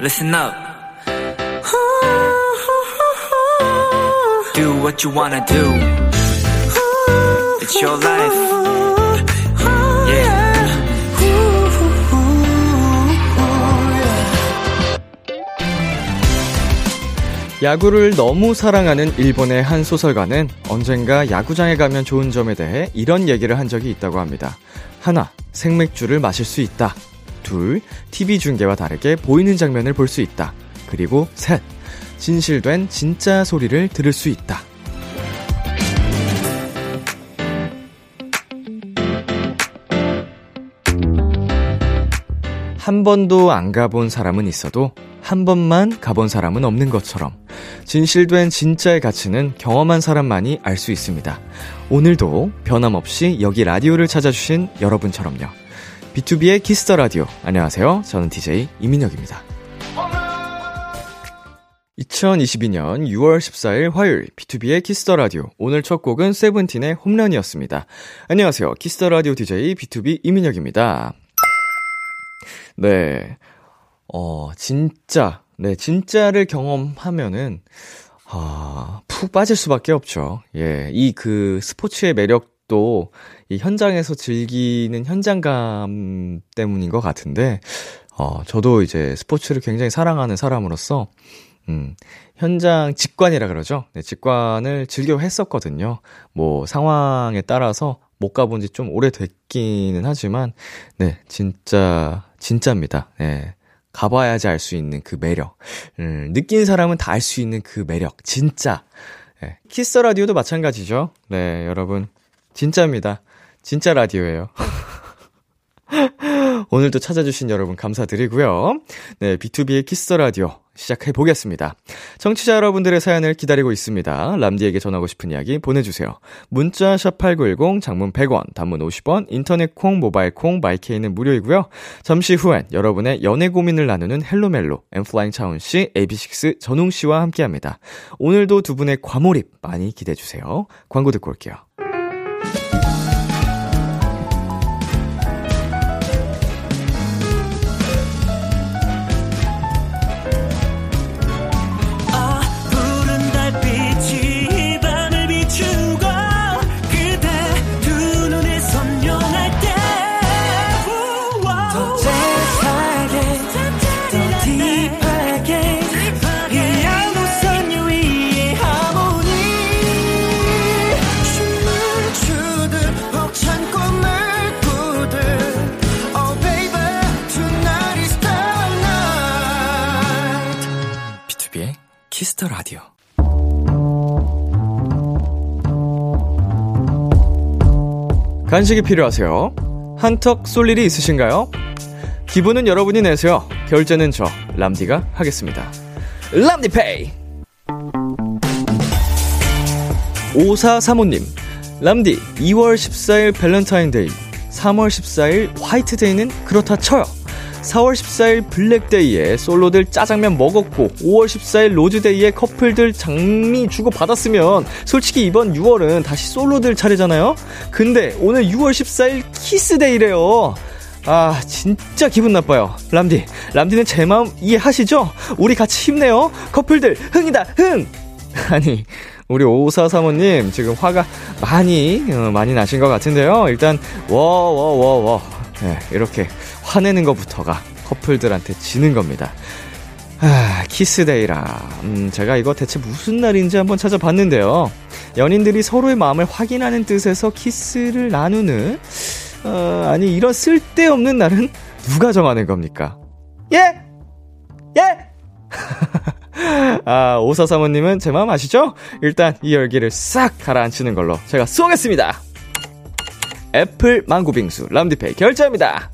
listen up. Do what you wanna do. It's your life. Yeah. 야구를 너무 사랑하는 일본의 한 소설가는 언젠가 야구장에 가면 좋은 점에 대해 이런 얘기를 한 적이 있다고 합니다. 하나, 생맥주를 마실 수 있다. 둘, TV 중계와 다르게 보이는 장면을 볼 수 있다. 그리고 셋, 진실된 진짜 소리를 들을 수 있다. 한 번도 안 가본 사람은 있어도 한 번만 가본 사람은 없는 것처럼 진실된 진짜의 가치는 경험한 사람만이 알 수 있습니다. 오늘도 변함없이 여기 라디오를 찾아주신 여러분처럼요. B2B의 키스터 라디오. 안녕하세요. 저는 DJ 이민혁입니다. 2022년 6월 14일 화요일 B2B의 키스터 라디오. 오늘 첫 곡은 세븐틴의 홈런이었습니다. 안녕하세요. 키스터 라디오 DJ B2B 이민혁입니다. 네. 어, 진짜, 네, 진짜를 경험하면은, 아, 푹 빠질 수밖에 없죠. 예, 이 그 스포츠의 매력도 이 현장에서 즐기는 현장감 때문인 것 같은데, 어, 저도 이제 스포츠를 굉장히 사랑하는 사람으로서, 음, 현장 직관이라 그러죠. 네, 직관을 즐겨 했었거든요. 뭐, 상황에 따라서 못 가본 지 좀 오래됐기는 하지만, 네, 진짜, 진짜입니다. 네. 가봐야지 알 수 있는 그 매력. 음, 느낀 사람은 다 알 수 있는 그 매력. 진짜. 네. 키스 라디오도 마찬가지죠. 네, 여러분. 진짜입니다. 진짜 라디오예요. 오늘도 찾아주신 여러분 감사드리고요. 네, B2B의 키스 라디오 시작해 보겠습니다. 청취자 여러분들의 사연을 기다리고 있습니다. 람디에게 전하고 싶은 이야기 보내주세요. 문자 샵8910 장문 100원, 단문 50원, 인터넷 콩, 모바일 콩, 마이케이는 무료이고요. 잠시 후엔 여러분의 연애 고민을 나누는 Hello 멜로, 엔플라잉 차훈씨, AB6 전웅씨와 함께합니다. 오늘도 두 분의 과몰입 많이 기대해주세요. 광고 듣고 올게요. Kiss the Radio. 간식이 필요하세요? 한턱 쏠 일이 있으신가요? 기분은 여러분이 내세요. 결제는 저 람디가 하겠습니다. 람디페이. 5435님, 람디, 2월 14일 밸런타인데이, 3월 14일 화이트데이는 그렇다 쳐요. 4월 14일 블랙데이에 솔로들 짜장면 먹었고 5월 14일 로즈데이에 커플들 장미 주고 받았으면 솔직히 이번 6월은 다시 솔로들 차례잖아요. 근데 오늘 6월 14일 키스데이래요. 아 진짜 기분 나빠요. 람디 람디는 제 마음 이해하시죠? 우리 같이 힘내요. 커플들 흥이다 흥. 아니 우리 5435님 지금 화가 많이 어, 많이 나신 것 같은데요. 일단 워 워 워 워 네, 이렇게 화내는 것부터가 커플들한테 지는 겁니다. 아, 키스데이라. 음, 제가 이거 대체 무슨 날인지 한번 찾아봤는데요. 연인들이 서로의 마음을 확인하는 뜻에서 키스를 나누는, 어, 아니, 이런 쓸데없는 날은 누가 정하는 겁니까? 예! 예! 아, 오사사모님은 제 마음 아시죠? 일단 이 열기를 싹 가라앉히는 걸로 제가 쏘겠습니다. 애플 망고빙수 람디페이 결제합니다.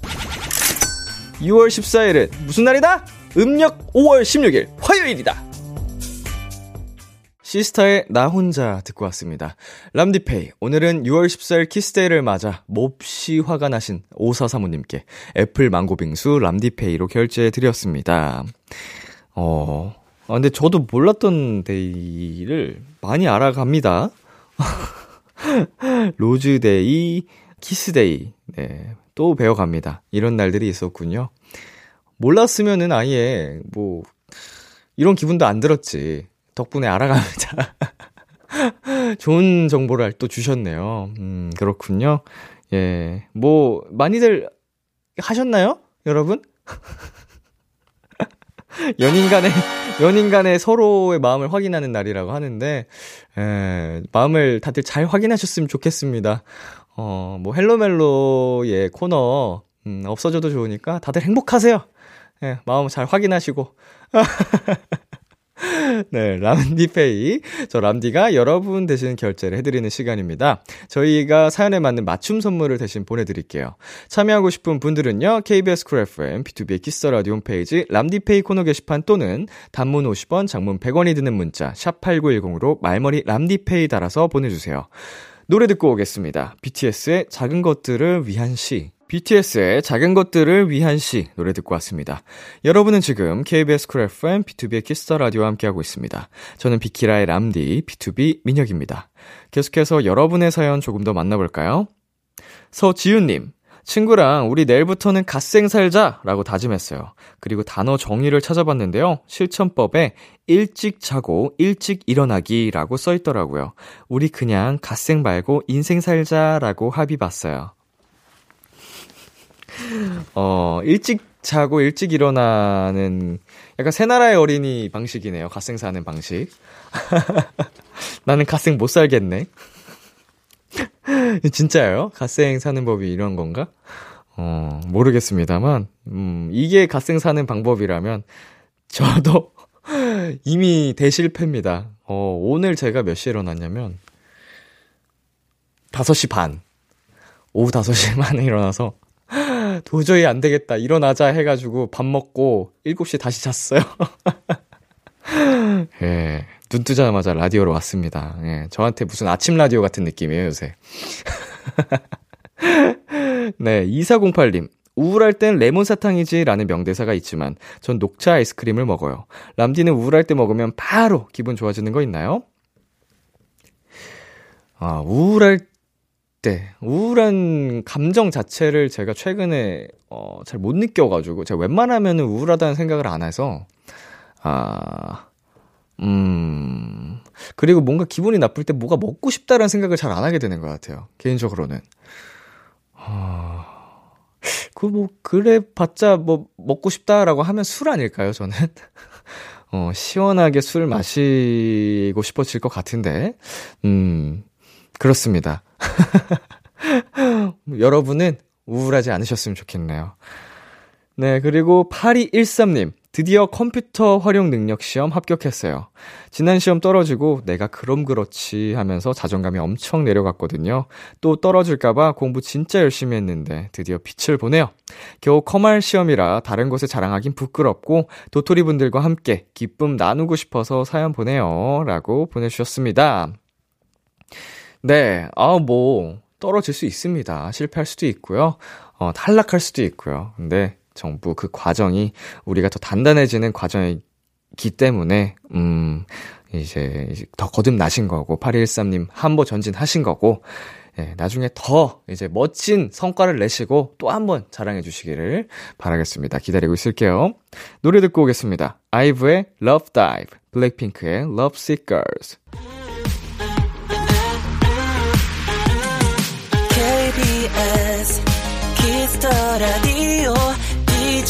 6월 14일은 무슨 날이다? 음력 5월 16일 화요일이다. 시스타의 나 혼자 듣고 왔습니다. 람디페이, 오늘은 6월 14일 키스데이를 맞아 몹시 화가 나신 오사사모님께 애플 망고빙수 람디페이로 결제해드렸습니다. 어, 아, 근데 저도 몰랐던 데이를 많이 알아갑니다. 로즈데이, 키스데이, 네, 또 배워갑니다. 이런 날들이 있었군요. 몰랐으면은 아예 뭐 이런 기분도 안 들었지. 덕분에 알아갑니다. 좋은 정보를 또 주셨네요. 음, 그렇군요. 예. 뭐, 많이들 하셨나요? 여러분? 연인 간의, 연인 간의 서로의 마음을 확인하는 날이라고 하는데, 에, 마음을 다들 잘 확인하셨으면 좋겠습니다. 어, 뭐, Hello 멜로의 코너, 음, 없어져도 좋으니까 다들 행복하세요. 예, 마음 잘 확인하시고. 네, 람디페이. 저 람디가 여러분 대신 결제를 해드리는 시간입니다. 저희가 사연에 맞는 맞춤 선물을 대신 보내드릴게요. 참여하고 싶은 분들은요, KBS Cool FM, B2B 키스 라디오 홈페이지 람디페이 코너 게시판 또는 단문 50원, 장문 100원이 드는 문자, 샵8910으로 말머리 람디페이 달아서 보내주세요. 노래 듣고 오겠습니다. BTS의 작은 것들을 위한 시. BTS의 작은 것들을 위한 시 노래 듣고 왔습니다. 여러분은 지금 KBS 쿨 FM B2B의 키스터 라디오와 함께하고 있습니다. 저는 비키라의 람디 BTOB 민혁입니다. 계속해서 여러분의 사연 조금 더 만나볼까요? 서지윤님, 친구랑 우리 내일부터는 갓생 살자 라고 다짐했어요. 그리고 단어 정의를 찾아봤는데요. 실천법에 일찍 자고 일찍 일어나기 라고 써 있더라고요. 우리 그냥 갓생 말고 인생 살자 라고 합의 봤어요. 어, 일찍 자고 일찍 일어나는 약간 새 나라의 어린이 방식이네요. 갓생 사는 방식. 나는 갓생 못 살겠네. 진짜요? 갓생 사는 법이 이런 건가? 어, 모르겠습니다만, 음, 이게 갓생 사는 방법이라면, 저도 이미 대실패입니다. 어, 오늘 제가 몇 시에 일어났냐면, 5시 반. 오후 5시 반에 일어나서, 도저히 안 되겠다. 일어나자 해가지고 밥 먹고 7시에 다시 잤어요. 예. 눈 뜨자마자 라디오로 왔습니다. 예. 저한테 무슨 아침 라디오 같은 느낌이에요, 요새. 네. 2408님. 우울할 땐 레몬 사탕이지 라는 명대사가 있지만 전 녹차 아이스크림을 먹어요. 람디는 우울할 때 먹으면 바로 기분 좋아지는 거 있나요? 아, 우울할 때 우울한 감정 자체를 제가 최근에 어, 잘 못 느껴 가지고 제가 웬만하면은 우울하다는 생각을 안 해서 아, 음 그리고 뭔가 기분이 나쁠 때 뭐가 먹고 싶다라는 생각을 잘 안 하게 되는 것 같아요 개인적으로는 아, 그 뭐 그래 봤자 뭐 먹고 싶다라고 하면 술 아닐까요 저는 어 시원하게 술 마시고 싶어질 것 같은데 음 그렇습니다. 여러분은 우울하지 않으셨으면 좋겠네요. 네, 그리고 8213님. 드디어 컴퓨터 활용 능력 시험 합격했어요. 지난 시험 떨어지고 내가 그럼 그렇지 하면서 자존감이 엄청 내려갔거든요. 또 떨어질까봐 공부 진짜 열심히 했는데 드디어 빛을 보네요. 겨우 커말 시험이라 다른 곳에 자랑하긴 부끄럽고 도토리 분들과 함께 기쁨 나누고 싶어서 사연 보내요. 라고 보내주셨습니다. 네, 아, 뭐, 떨어질 수 있습니다. 실패할 수도 있고요. 어, 탈락할 수도 있고요. 근데 정부 그 과정이 우리가 더 단단해지는 과정이기 때문에, 음, 이제, 이제 더 거듭나신 거고, 8213님 한보 전진하신 거고, 예, 나중에 더 이제 멋진 성과를 내시고 또 한 번 자랑해 주시기를 바라겠습니다. 기다리고 있을게요. 노래 듣고 오겠습니다. 아이브의 Love Dive, 블랙핑크의 Lovesick Girls. KBS Kiss the Radio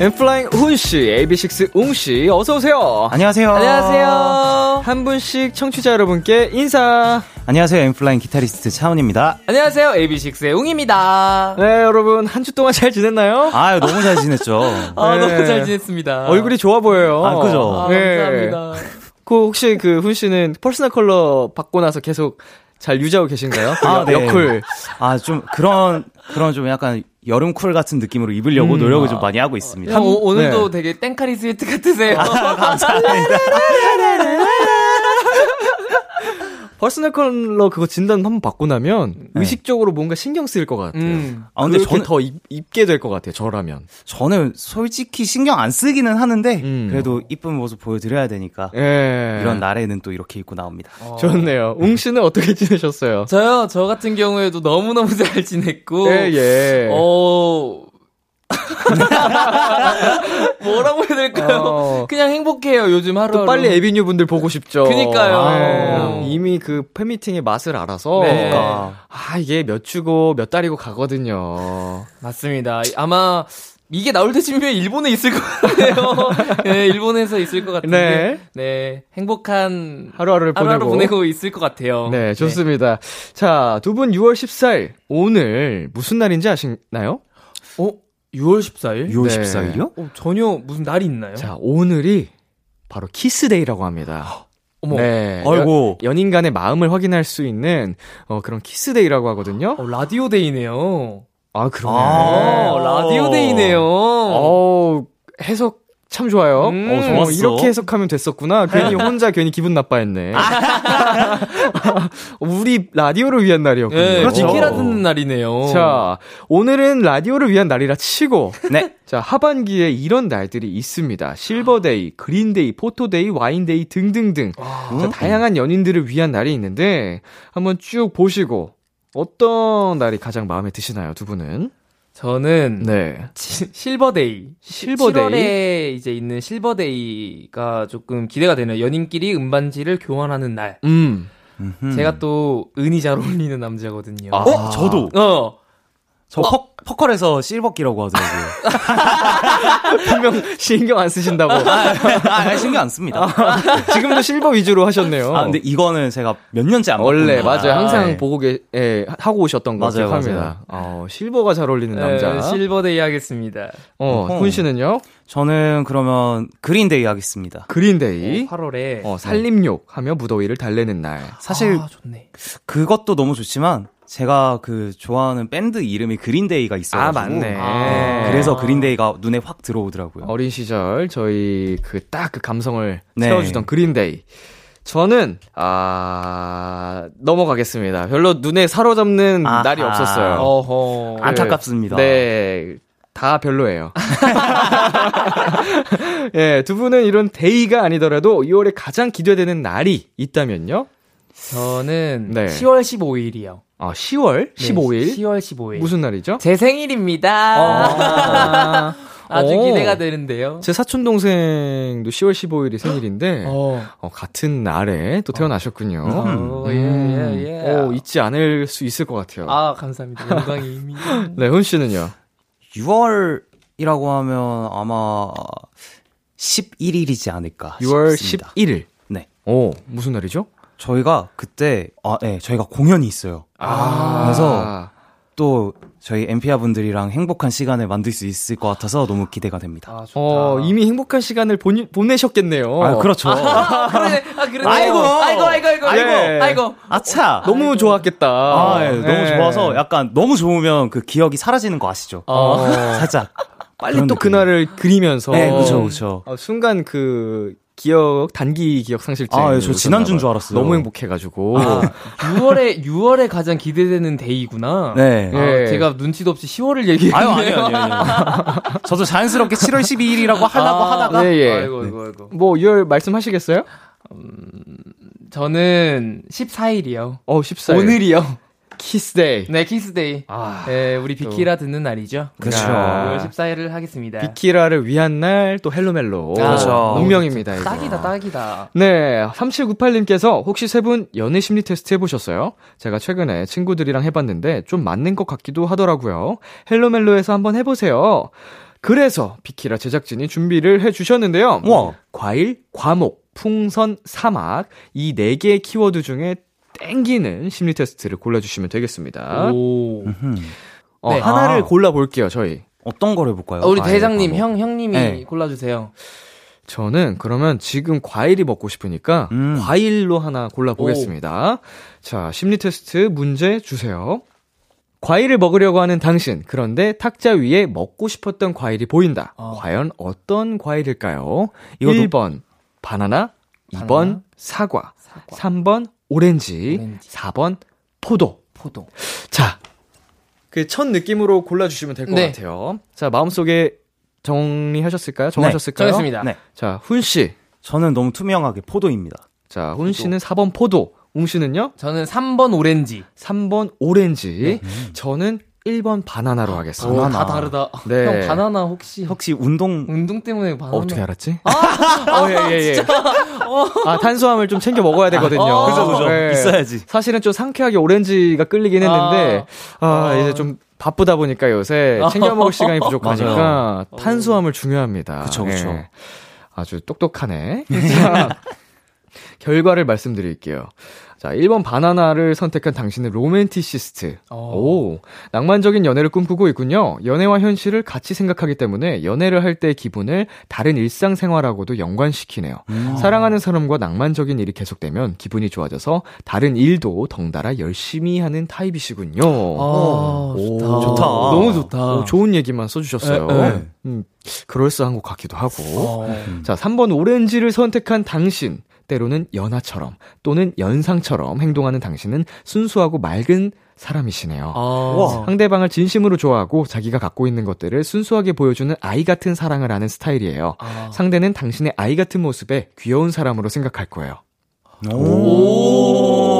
엔플라잉 훈씨, AB6IX 웅씨, 어서오세요! 안녕하세요. 안녕하세요. 한 분씩 청취자 여러분께 인사! 안녕하세요. 엔플라잉 기타리스트 차훈입니다. 안녕하세요. AB6IX의 웅입니다. 네, 여러분, 한 주 동안 잘 지냈나요? 아유, 너무 잘 지냈죠. 아, 네. 너무 잘 지냈습니다. 얼굴이 좋아 보여요. 아, 그죠? 아, 네. 감사합니다. 그, 혹시 그 훈 씨는 personal 컬러 받고 나서 계속 잘 유지하고 계신가요? 그 아, 역- 네. 역을. 아, 좀 그런, 그런 좀 약간 여름 쿨 같은 느낌으로 입으려고 음. 노력을 좀 많이 하고 있습니다. 형, 오, 오늘도 네. 되게 포카리 스웨트 같으세요. 퍼스널 컬러 그거 진단 한번 받고 나면 의식적으로 뭔가 신경 쓰일 것 같아요. 음. 아, 근데 저는- 더 입, 입게 될 것 같아요. 저라면. 저는 솔직히 신경 안 쓰기는 하는데 음. 그래도 이쁜 모습 보여드려야 되니까 예. 이런 날에는 또 이렇게 입고 나옵니다. 좋네요. 웅 씨는 어떻게 지내셨어요? 저요, 저 같은 경우에도 너무 너무 잘 지냈고. 예, 예. 어. 뭐라고 해야 될까요? 어. 그냥 행복해요, 요즘 하루. 또 빨리 에비뉴 분들 보고 싶죠. 그니까요. 네. 이미 그 팬미팅의 맛을 알아서. 네. 아, 이게 몇 주고 몇 달이고 가거든요. 맞습니다. 아마 이게 나올 때쯤이면 일본에 있을 것 같아요. 네, 일본에서 있을 것 같은데. 네. 행복한 하루하루를 하루하루 보내고. 보내고 있을 것 같아요. 네, 좋습니다. 자, 두 분 6월 14일, 오늘 무슨 날인지 아시나요? 어? 6월 14일? 6월 네. 14일이요? 어, 전혀 무슨 날이 있나요? 자, 오늘이 바로 키스데이라고 합니다. 어머. 네. 아이고. 연, 연인 간의 마음을 확인할 수 있는 어, 그런 키스데이라고 하거든요. 어, 라디오 데이네요. 아, 그러네. 어, 라디오 데이네요. 어, 해석 참 좋아요. 음. 어, 좋았어. 이렇게 해석하면 됐었구나. 괜히 혼자 괜히 기분 나빠했네. 우리 라디오를 위한 날이었군요. 네, 그렇죠. 비키라 듣는 날이네요. 자, 오늘은 라디오를 위한 날이라 치고 네. 자, 하반기에 이런 날들이 있습니다. 실버데이, 그린데이, 포토데이, 와인데이 등등등. 자, 다양한 연인들을 위한 날이 있는데 한번 쭉 보시고 어떤 날이 가장 마음에 드시나요, 두 분은? 저는 네. 시- 실버데이. 실버데이? 7월에 이제 있는 실버데이가 조금 기대가 되네요. 연인끼리 은반지를 교환하는 날. 음. 음흠. 제가 또 은이 잘 어울리는 남자거든요. 아. 어? 저도. 어. 저 퍼, 퍼컬에서 실버기라고 하더라고요. 분명 신경 안 쓰신다고. 아, 아, 신경 안 씁니다. 지금도 실버 위주로 하셨네요. 아, 근데 이거는 제가 몇 년째 안 원래. 맞아요. 항상 네. 보고 계, 예, 하고 오셨던 거 맞아요, 기억합니다. 어, 실버가 잘 어울리는 남자. 네, 실버데이 하겠습니다. 어, 어허. 훈 씨는요? 저는 그러면 그린데이 하겠습니다. 그린데이. 8월에. 어, 삼림욕 하며 무더위를 달래는 날. 사실 아, 좋네. 그것도 너무 좋지만 제가 그 좋아하는 밴드 이름이 그린데이가 있어요. 아, 맞네. 아. 그래서 그린데이가 눈에 확 들어오더라고요. 어린 시절 저희 그딱그 감성을 네. 채워주던 그린데이. 저는 아 넘어가겠습니다. 별로 눈에 사로잡는 아하. 날이 없었어요. 어허. 안타깝습니다. 네. 다 별로예요. 예, 두 분은 이런 데이가 아니더라도 6월에 가장 기대되는 날이 있다면요? 저는 네. 10월 15일이요. 아, 10월 15일? 10월 15일. 무슨 날이죠? 제 생일입니다. 아, 아주 어. 기대가 되는데요. 제 사촌 동생도 10월 15일이 생일인데 어. 어, 같은 날에 또 태어나셨군요. 어, 예, 예, 예. 어, 잊지 않을 수 있을 것 같아요. 아, 감사합니다. 영광입니다. 네, 훈 씨는요? 6월이라고 하면 아마 11일이지 않을까 6월 싶습니다. 11일. 네. 오, 무슨 날이죠? 저희가 그때 아, 네, 저희가 공연이 있어요. 아, 그래서 또 저희 엠피아 분들이랑 행복한 시간을 만들 수 있을 것 같아서 너무 기대가 됩니다. 아, 좋다. 어, 이미 행복한 시간을 보내, 보내셨겠네요. 아, 그렇죠. 아, 그러네. 아, 그러네. 아이고. 아이고, 아이고, 아이고, 아이고, 예. 아이고. 아차. 너무 좋았겠다. 아, 예, 너무 예. 좋아서 약간 너무 좋으면 그 기억이 사라지는 거 아시죠? 어. 살짝 빨리 또 느낌. 그날을 그리면서. 네, 그렇죠, 그렇죠. 어, 순간 그 기억 단기 기억 상실증. 아, 예, 저 지난주인 줄 알았어요. 너무 행복해가지고. 6월에, 6월에 가장 기대되는 데이구나. 네. 예. 아, 제가 눈치도 없이 10월을 얘기했네요. 아유, 아니요, 아니요, 아니요. 저도 자연스럽게 7월 12일이라고 하려고 하다가. 예, 예. 아이고, 아이고, 아이고. 뭐 6월 말씀하시겠어요? 저는 14일이요. 어, 14일. 오늘이요. 키스데이. 네, 키스데이. 아, 네, 우리 비키라 듣는 날이죠. 그렇죠. 야. 6월 14일을 하겠습니다. 비키라를 위한 날, 또 헬로멜로. 그렇죠. 운명입니다, 이거. 딱이다, 딱이다. 네, 3798님께서 혹시 세 분 연애 심리 테스트 해보셨어요? 제가 최근에 친구들이랑 해봤는데 좀 맞는 것 같기도 하더라고요. 헬로멜로에서 한번 해보세요. 그래서 비키라 제작진이 준비를 해주셨는데요. 우와. 과일, 과목, 풍선, 사막 이 네 개의 키워드 중에 땡기는 심리 테스트를 골라주시면 되겠습니다. 오. 어, 네. 하나를 아. 골라볼게요, 저희. 어떤 걸 해볼까요? 어, 우리 과일, 대장님, 과목. 형, 형님이 네. 골라주세요. 저는 그러면 지금 과일이 먹고 싶으니까 음. 과일로 하나 골라보겠습니다. 자, 심리 테스트 문제 주세요. 과일을 먹으려고 하는 당신. 그런데 탁자 위에 먹고 싶었던 과일이 보인다. 어. 과연 어떤 과일일까요? 이것도- 1번 바나나, 2번 사과, 3번 오렌지, 오렌지. 4번 포도. 포도. 자, 그 첫 느낌으로 골라주시면 될것 네. 같아요. 자, 마음속에 정리하셨을까요? 정하셨을까요? 정했습니다. 네. 자, 훈 씨. 저는 너무 투명하게 포도입니다. 자, 훈 씨는 4번 포도. 웅 씨는요? 저는 3번 오렌지. 3번 오렌지. 저는 1번 바나나로 하겠습니다. 오, 바나나. 다 다르다. 네. 형 바나나 혹시 혹시 운동 운동 때문에 바나나? 어, 어떻게 알았지? 어, 예, 예, 예. 아, 탄수화물 좀 챙겨 먹어야 되거든요. 아, 그죠, 그죠. 예. 있어야지. 사실은 좀 상쾌하게 오렌지가 끌리긴 했는데, 아, 아. 이제 좀 바쁘다 보니까 요새 챙겨 먹을 시간이 부족하니까. 탄수화물 중요합니다. 그쵸, 그쵸. 예. 아주 똑똑하네. 자, 결과를 말씀드릴게요. 자, 1번 바나나를 선택한 당신은 로맨티시스트. 어. 오, 낭만적인 연애를 꿈꾸고 있군요. 연애와 현실을 같이 생각하기 때문에 연애를 할 때의 기분을 다른 일상생활하고도 연관시키네요. 사랑하는 사람과 낭만적인 일이 계속되면 기분이 좋아져서 다른 일도 덩달아 열심히 하는 타입이시군요. 아, 오, 좋다. 좋다. 너무 좋다. 오, 좋은 얘기만 써주셨어요. 에, 에. 음, 그럴싸한 것 같기도 하고. 어. 자, 3번 오렌지를 선택한 당신. 때로는 연하처럼 또는 연상처럼 행동하는 당신은 순수하고 맑은 사람이시네요. 아. 상대방을 진심으로 좋아하고 자기가 갖고 있는 것들을 순수하게 보여주는 아이 같은 사랑을 하는 스타일이에요. 아. 상대는 당신의 아이 같은 모습에 귀여운 사람으로 생각할 거예요. 오.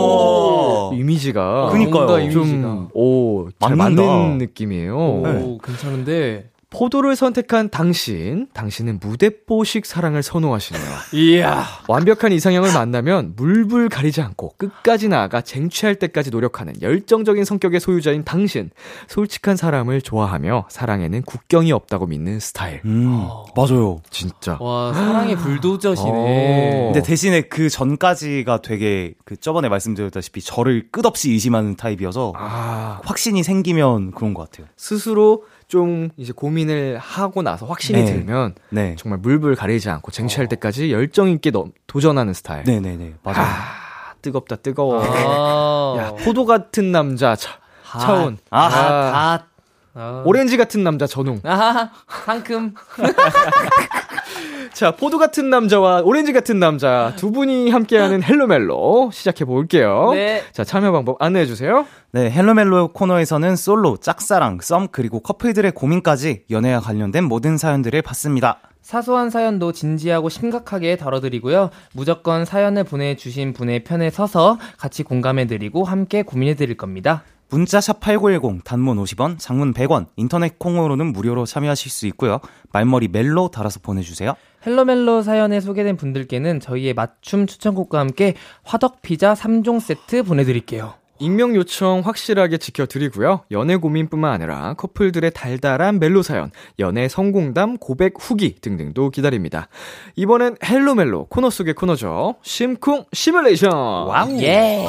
이미지가 그니까요. 뭔가 좀 이미지가. 오, 잘 맞는다. 맞는 느낌이에요. 오, 괜찮은데. 포도를 선택한 당신, 당신은 무대뽀식 사랑을 선호하시네요. 이야. 완벽한 이상형을 만나면 물불 가리지 않고 끝까지 나아가 쟁취할 때까지 노력하는 열정적인 성격의 소유자인 당신. 솔직한 사람을 좋아하며 사랑에는 국경이 없다고 믿는 스타일. 음, 맞아요. 진짜. 와, 사랑의 어. 불도저시네. 근데 대신에 그 전까지가 되게 그 저번에 말씀드렸다시피 저를 끝없이 의심하는 타입이어서 아, 확신이 생기면 그런 것 같아요. 스스로 좀 이제 고민을 하고 나서 확신이 네. 들면 네. 정말 물불 가리지 않고 쟁취할 때까지 열정 있게 너- 도전하는 스타일. 네네네. 맞아요. 아, 뜨겁다, 뜨거워. 아. 야, 포도 같은 남자, 차. 아, 아, 다. 아. 오렌지 같은 남자, 전웅. 아, 상큼. 자, 포도 같은 남자와 오렌지 같은 남자 두 분이 함께하는 헬로멜로 시작해 볼게요. 네. 자, 참여 방법 안내해 주세요. 네, 헬로멜로 코너에서는 솔로, 짝사랑, 썸, 그리고 커플들의 고민까지 연애와 관련된 모든 사연들을 받습니다. 사소한 사연도 진지하고 심각하게 다뤄드리고요. 무조건 사연을 보내주신 분의 편에 서서 같이 공감해드리고 함께 고민해드릴 겁니다. 문자 샵 8910, 단문 50원, 장문 100원, 인터넷 콩으로는 무료로 참여하실 수 있고요. 말머리 멜로 달아서 보내주세요. 헬로멜로 사연에 소개된 분들께는 저희의 맞춤 추천곡과 함께 화덕 피자 3종 세트 보내드릴게요. 익명 요청 확실하게 지켜드리고요. 연애 고민뿐만 아니라 커플들의 달달한 멜로 사연, 연애 성공담, 고백 후기 등등도 기다립니다. 이번엔 헬로멜로 코너 속의 코너죠. 심쿵 시뮬레이션. 와우. 예!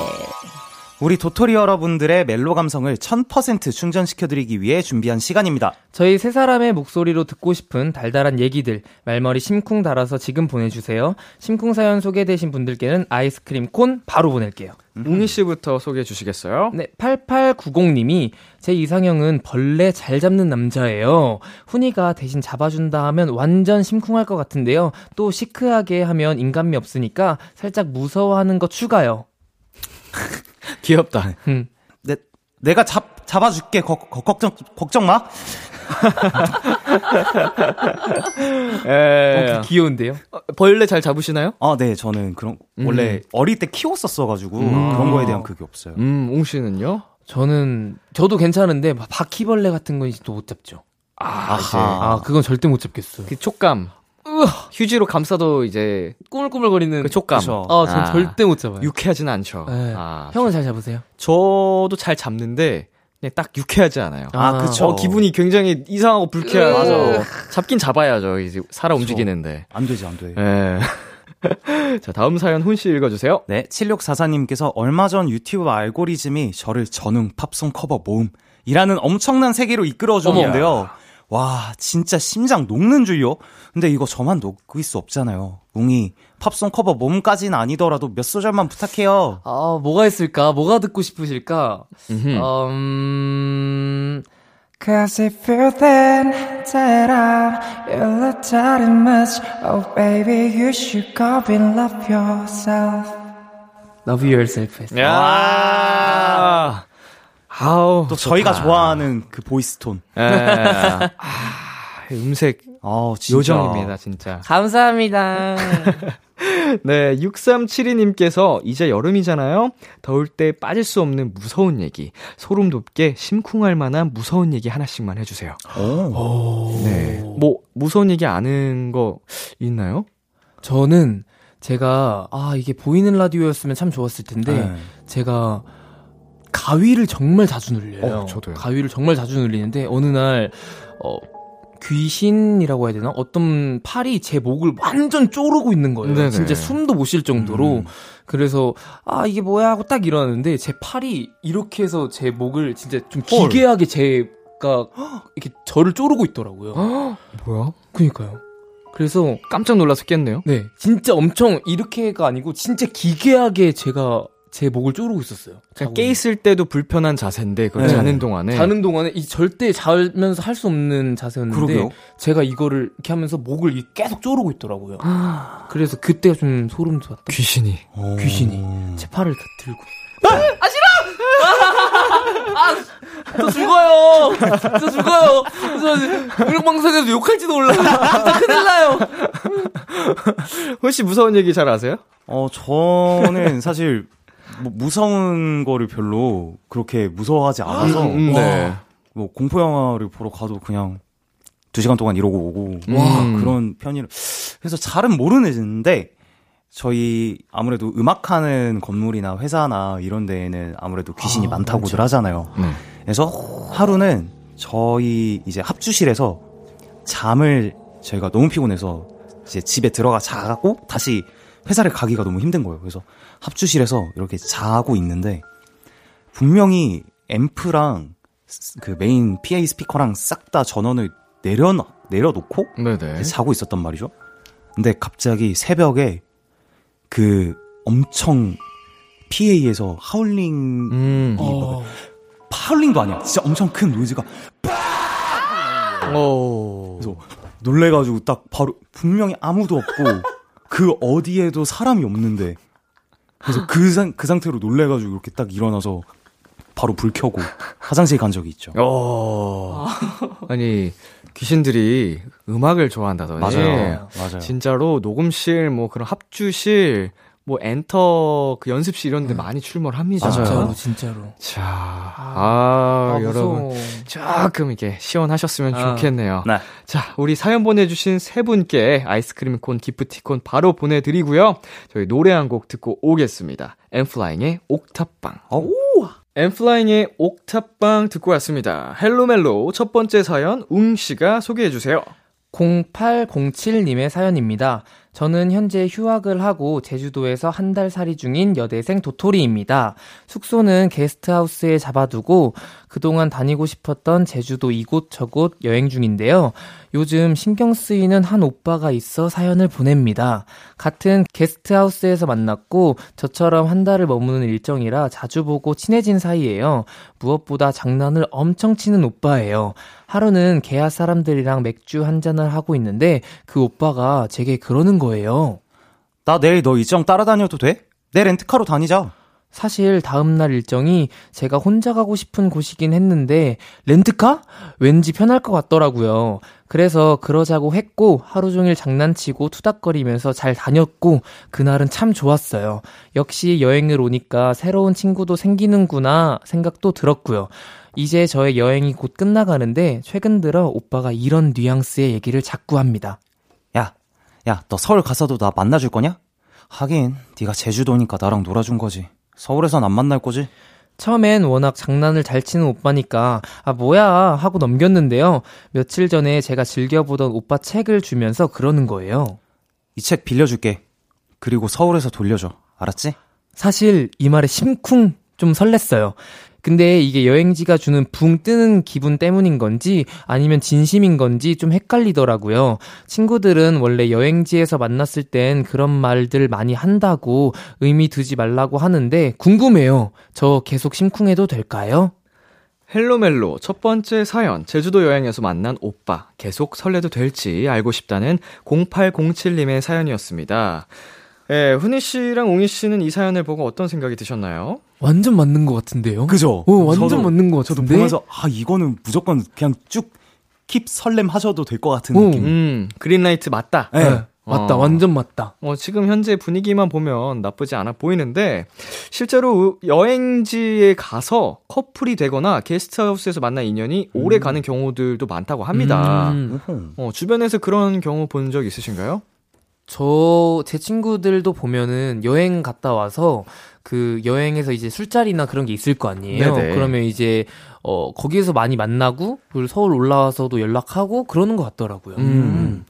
우리 도토리 여러분들의 멜로 감성을 1000% 충전시켜드리기 위해 준비한 시간입니다. 저희 세 사람의 목소리로 듣고 싶은 달달한 얘기들 말머리 심쿵 달아서 지금 보내주세요. 심쿵 사연 소개되신 분들께는 아이스크림 콘 바로 보낼게요. 웅이 씨부터 소개해 주시겠어요? 네, 8890님이 제 이상형은 벌레 잘 잡는 남자예요. 훈이가 대신 잡아준다 하면 완전 심쿵할 것 같은데요. 또 시크하게 하면 인간미 없으니까 살짝 무서워하는 거 추가요. 귀엽다. 음. 내, 내가 잡, 잡아줄게. 거, 거, 걱정, 걱정 마. 에, 어, 귀여운데요? 어, 벌레 잘 잡으시나요? 아, 네, 저는 그런, 원래 어릴 때 키웠었어가지고 그런 거에 대한 그게 없어요. 음, 웅 씨는요? 저는 저도 괜찮은데 막 바퀴벌레 같은 건 이제 또못 잡죠. 아, 아, 그건 절대 못 잡겠어요. 그 촉감. 휴지로 감싸도 이제 꾸물꾸물거리는 그 촉감. 그쵸. 아, 전 아. 절대 못 잡아요. 유쾌하진 않죠. 네. 아, 형은 잘 잡으세요? 저도 잘 잡는데 그냥 딱 유쾌하지 않아요. 아, 그쵸. 어, 기분이 굉장히 이상하고 불쾌하고 맞아. 잡긴 잡아야죠. 이제 살아 움직이는데. 안 되지, 안 돼. 예. 자, 다음 사연 훈씨 읽어주세요. 네, 7644님께서 얼마 전 유튜브 알고리즘이 저를 전웅 팝송 커버 모음이라는 엄청난 세계로 이끌어 주는데요. 와, 진짜 심장 녹는 줄요? 근데 이거 저만 녹일 수 없잖아요. 웅이, 팝송 커버 모음까지는 아니더라도 몇 소절만 부탁해요. 아, 뭐가 있을까? 뭐가 듣고 싶으실까? 음, Cause if you then the way you look that much Oh baby you should go and love yourself Love Yourself. 야. 아우. 또 저희가 좋아하는 그 voice 톤. 예. 아, 음색 아, 진짜. 요정입니다, 진짜. 감사합니다. 네, 6372님께서 이제 여름이잖아요. 더울 때 빠질 수 없는 무서운 얘기, 소름 돋게 심쿵할 만한 무서운 얘기 하나씩만 해주세요. 오. 네. 뭐, 무서운 얘기 아는 거 있나요? 저는 제가, 아, 이게 보이는 라디오였으면 참 좋았을 텐데, 네. 제가 가위를 정말 자주 눌려요. 어, 저도요. 가위를 정말 자주 눌리는데 어느 날 어, 귀신이라고 해야 되나? 어떤 팔이 제 목을 완전 쪼르고 있는 거예요. 네네. 진짜 숨도 못 쉴 정도로. 음. 그래서 아 이게 뭐야 하고 딱 일어났는데 제 팔이 이렇게 해서 제 목을 진짜 좀 헐. 기괴하게 제가 이렇게 저를 쪼르고 있더라고요. 뭐야? 그니까요. 그래서 깜짝 놀라서 깼네요. 네 진짜 엄청 이렇게가 아니고 진짜 기괴하게 제가 제 목을 쪼르고 있었어요. 자고 깨 있을 때도 불편한 자세인데, 그걸 네. 자는 동안에. 자는 동안에 이 절대 자면서 할 수 없는 자세였는데 그러게요. 제가 이거를 이렇게 하면서 목을 이- 계속 쪼르고 있더라고요. 그래서 그때가 좀 소름 돋았다. 귀신이. 어. 귀신이 제 팔을 다 들고. 아, 싫어! 아, 저 죽어요. 저 죽어요. 저 음악방송에서 욕할지도 몰라요. 진짜 큰일 나요. 혹시 무서운 얘기 잘 아세요? 어, 저는 사실 뭐 무서운 거를 별로 그렇게 무서워하지 않아서 음, 음, 네. 뭐 공포 영화를 보러 가도 그냥 두 시간 동안 이러고 오고 와. 그런 편이라 그래서 잘은 모르는데 저희 아무래도 음악하는 건물이나 회사나 이런 데에는 아무래도 귀신이 많다고들 하잖아요. 네. 그래서 하루는 저희 이제 합주실에서 잠을 저희가 너무 피곤해서 이제 집에 들어가 자고 다시 회사를 가기가 너무 힘든 거예요. 그래서 합주실에서 이렇게 자고 있는데 분명히 앰프랑 스- 그 main PA 스피커랑 싹 다 전원을 내려 내려놓고 네네. 자고 있었단 말이죠. 근데 갑자기 새벽에 그 엄청 PA에서 하울링 음. 어, 하울링도 아니야. 진짜 엄청 큰 노이즈가 오. 그래서 놀래가지고 딱 바로 분명히 아무도 없고 그 어디에도 사람이 없는데 그래서 그, 상, 그 상태로 놀래가지고 이렇게 딱 일어나서 바로 불 켜고 화장실 간 적이 있죠. 어. 아니, 귀신들이 음악을 좋아한다더니. 맞아요. 맞아요. 진짜로 녹음실, 뭐 그런 합주실, 뭐 엔터 그 연습실 이런 데 많이 출몰 합니다. 맞아요. 진짜로 진짜로. 자, 아, 아, 여러분. 무서워. 조금 이렇게 시원하셨으면 아. 좋겠네요. 네. 자, 우리 사연 보내 주신 세 분께 아이스크림 콘, 기프티콘 바로 보내 드리고요. 저희 노래 한 곡 듣고 오겠습니다. 엠플라잉의 옥탑방. 엠플라잉의 옥탑방 듣고 왔습니다. 헬로멜로 첫 번째 사연 웅 씨가 소개해 주세요. 0807님의 사연입니다. 저는 현재 휴학을 하고 제주도에서 한 달 살이 중인 여대생 도토리입니다. 숙소는 게스트하우스에 잡아두고 그동안 다니고 싶었던 제주도 이곳 저곳 여행 중인데요. 요즘 신경 쓰이는 한 오빠가 있어 사연을 보냅니다. 같은 게스트하우스에서 만났고 저처럼 한 달을 머무는 일정이라 자주 보고 친해진 사이예요. 무엇보다 장난을 엄청 치는 오빠예요. 하루는 계야 사람들이랑 맥주 한 잔을 하고 있는데 그 오빠가 제게 그러는 거예요. 나 내일 너 일정 따라다녀도 돼? 내 렌트카로 다니자. 사실 다음날 일정이 제가 혼자 가고 싶은 곳이긴 했는데 렌트카? 왠지 편할 것 같더라고요. 그래서 그러자고 했고 하루 종일 장난치고 투닥거리면서 잘 다녔고 그날은 참 좋았어요. 역시 여행을 오니까 새로운 친구도 생기는구나 생각도 들었고요. 이제 저의 여행이 곧 끝나가는데 최근 들어 오빠가 이런 뉘앙스의 얘기를 자꾸 합니다. 야, 야, 너 서울 가서도 나 만나줄 거냐? 하긴 네가 제주도니까 나랑 놀아준 거지. 서울에선 안 만날 거지? 처음엔 워낙 장난을 잘 치는 오빠니까 아 뭐야 하고 넘겼는데요. 며칠 전에 제가 즐겨보던 오빠 책을 주면서 그러는 거예요. 이 책 빌려줄게. 그리고 서울에서 돌려줘. 알았지? 사실 이 말에 심쿵 좀 설렜어요. 근데 이게 여행지가 주는 붕 뜨는 기분 때문인 건지 아니면 진심인 건지 좀 헷갈리더라고요. 친구들은 원래 여행지에서 만났을 땐 그런 말들 많이 한다고 의미 두지 말라고 하는데 궁금해요. 저 계속 심쿵해도 될까요? 헬로멜로 첫 번째 사연 제주도 여행에서 만난 오빠 계속 설레도 될지 알고 싶다는 0807님의 사연이었습니다. 예, 훈이 씨랑 옹희 씨는 이 사연을 보고 어떤 생각이 드셨나요? 완전 맞는 것 같은데요? 그죠? 어, 완전 저도- 맞는 것 저도 같은데? 보면서 아 이거는 무조건 그냥 쭉 킵 설렘 하셔도 될 것 같은 어. 느낌. 음, 그린라이트 맞다. 네. 네, 맞다. 어. 완전 맞다. 어, 지금 현재 분위기만 보면 나쁘지 않아 보이는데, 실제로 여행지에 가서 커플이 되거나 게스트하우스에서 만난 인연이 오래 가는 경우들도 많다고 합니다. 음. 어, 주변에서 그런 경우 본 적 있으신가요? 저, 제 친구들도 보면은 여행 갔다 와서 그 여행에서 이제 술자리나 그런 게 있을 거 아니에요. 네네. 그러면 이제, 어, 거기에서 많이 만나고, 그리고 서울 올라와서도 연락하고 그러는 것 같더라고요. 음.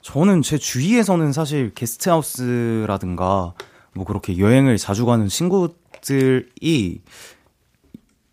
저는 제 주위에서는 사실 게스트하우스라든가 뭐 그렇게 여행을 자주 가는 친구들이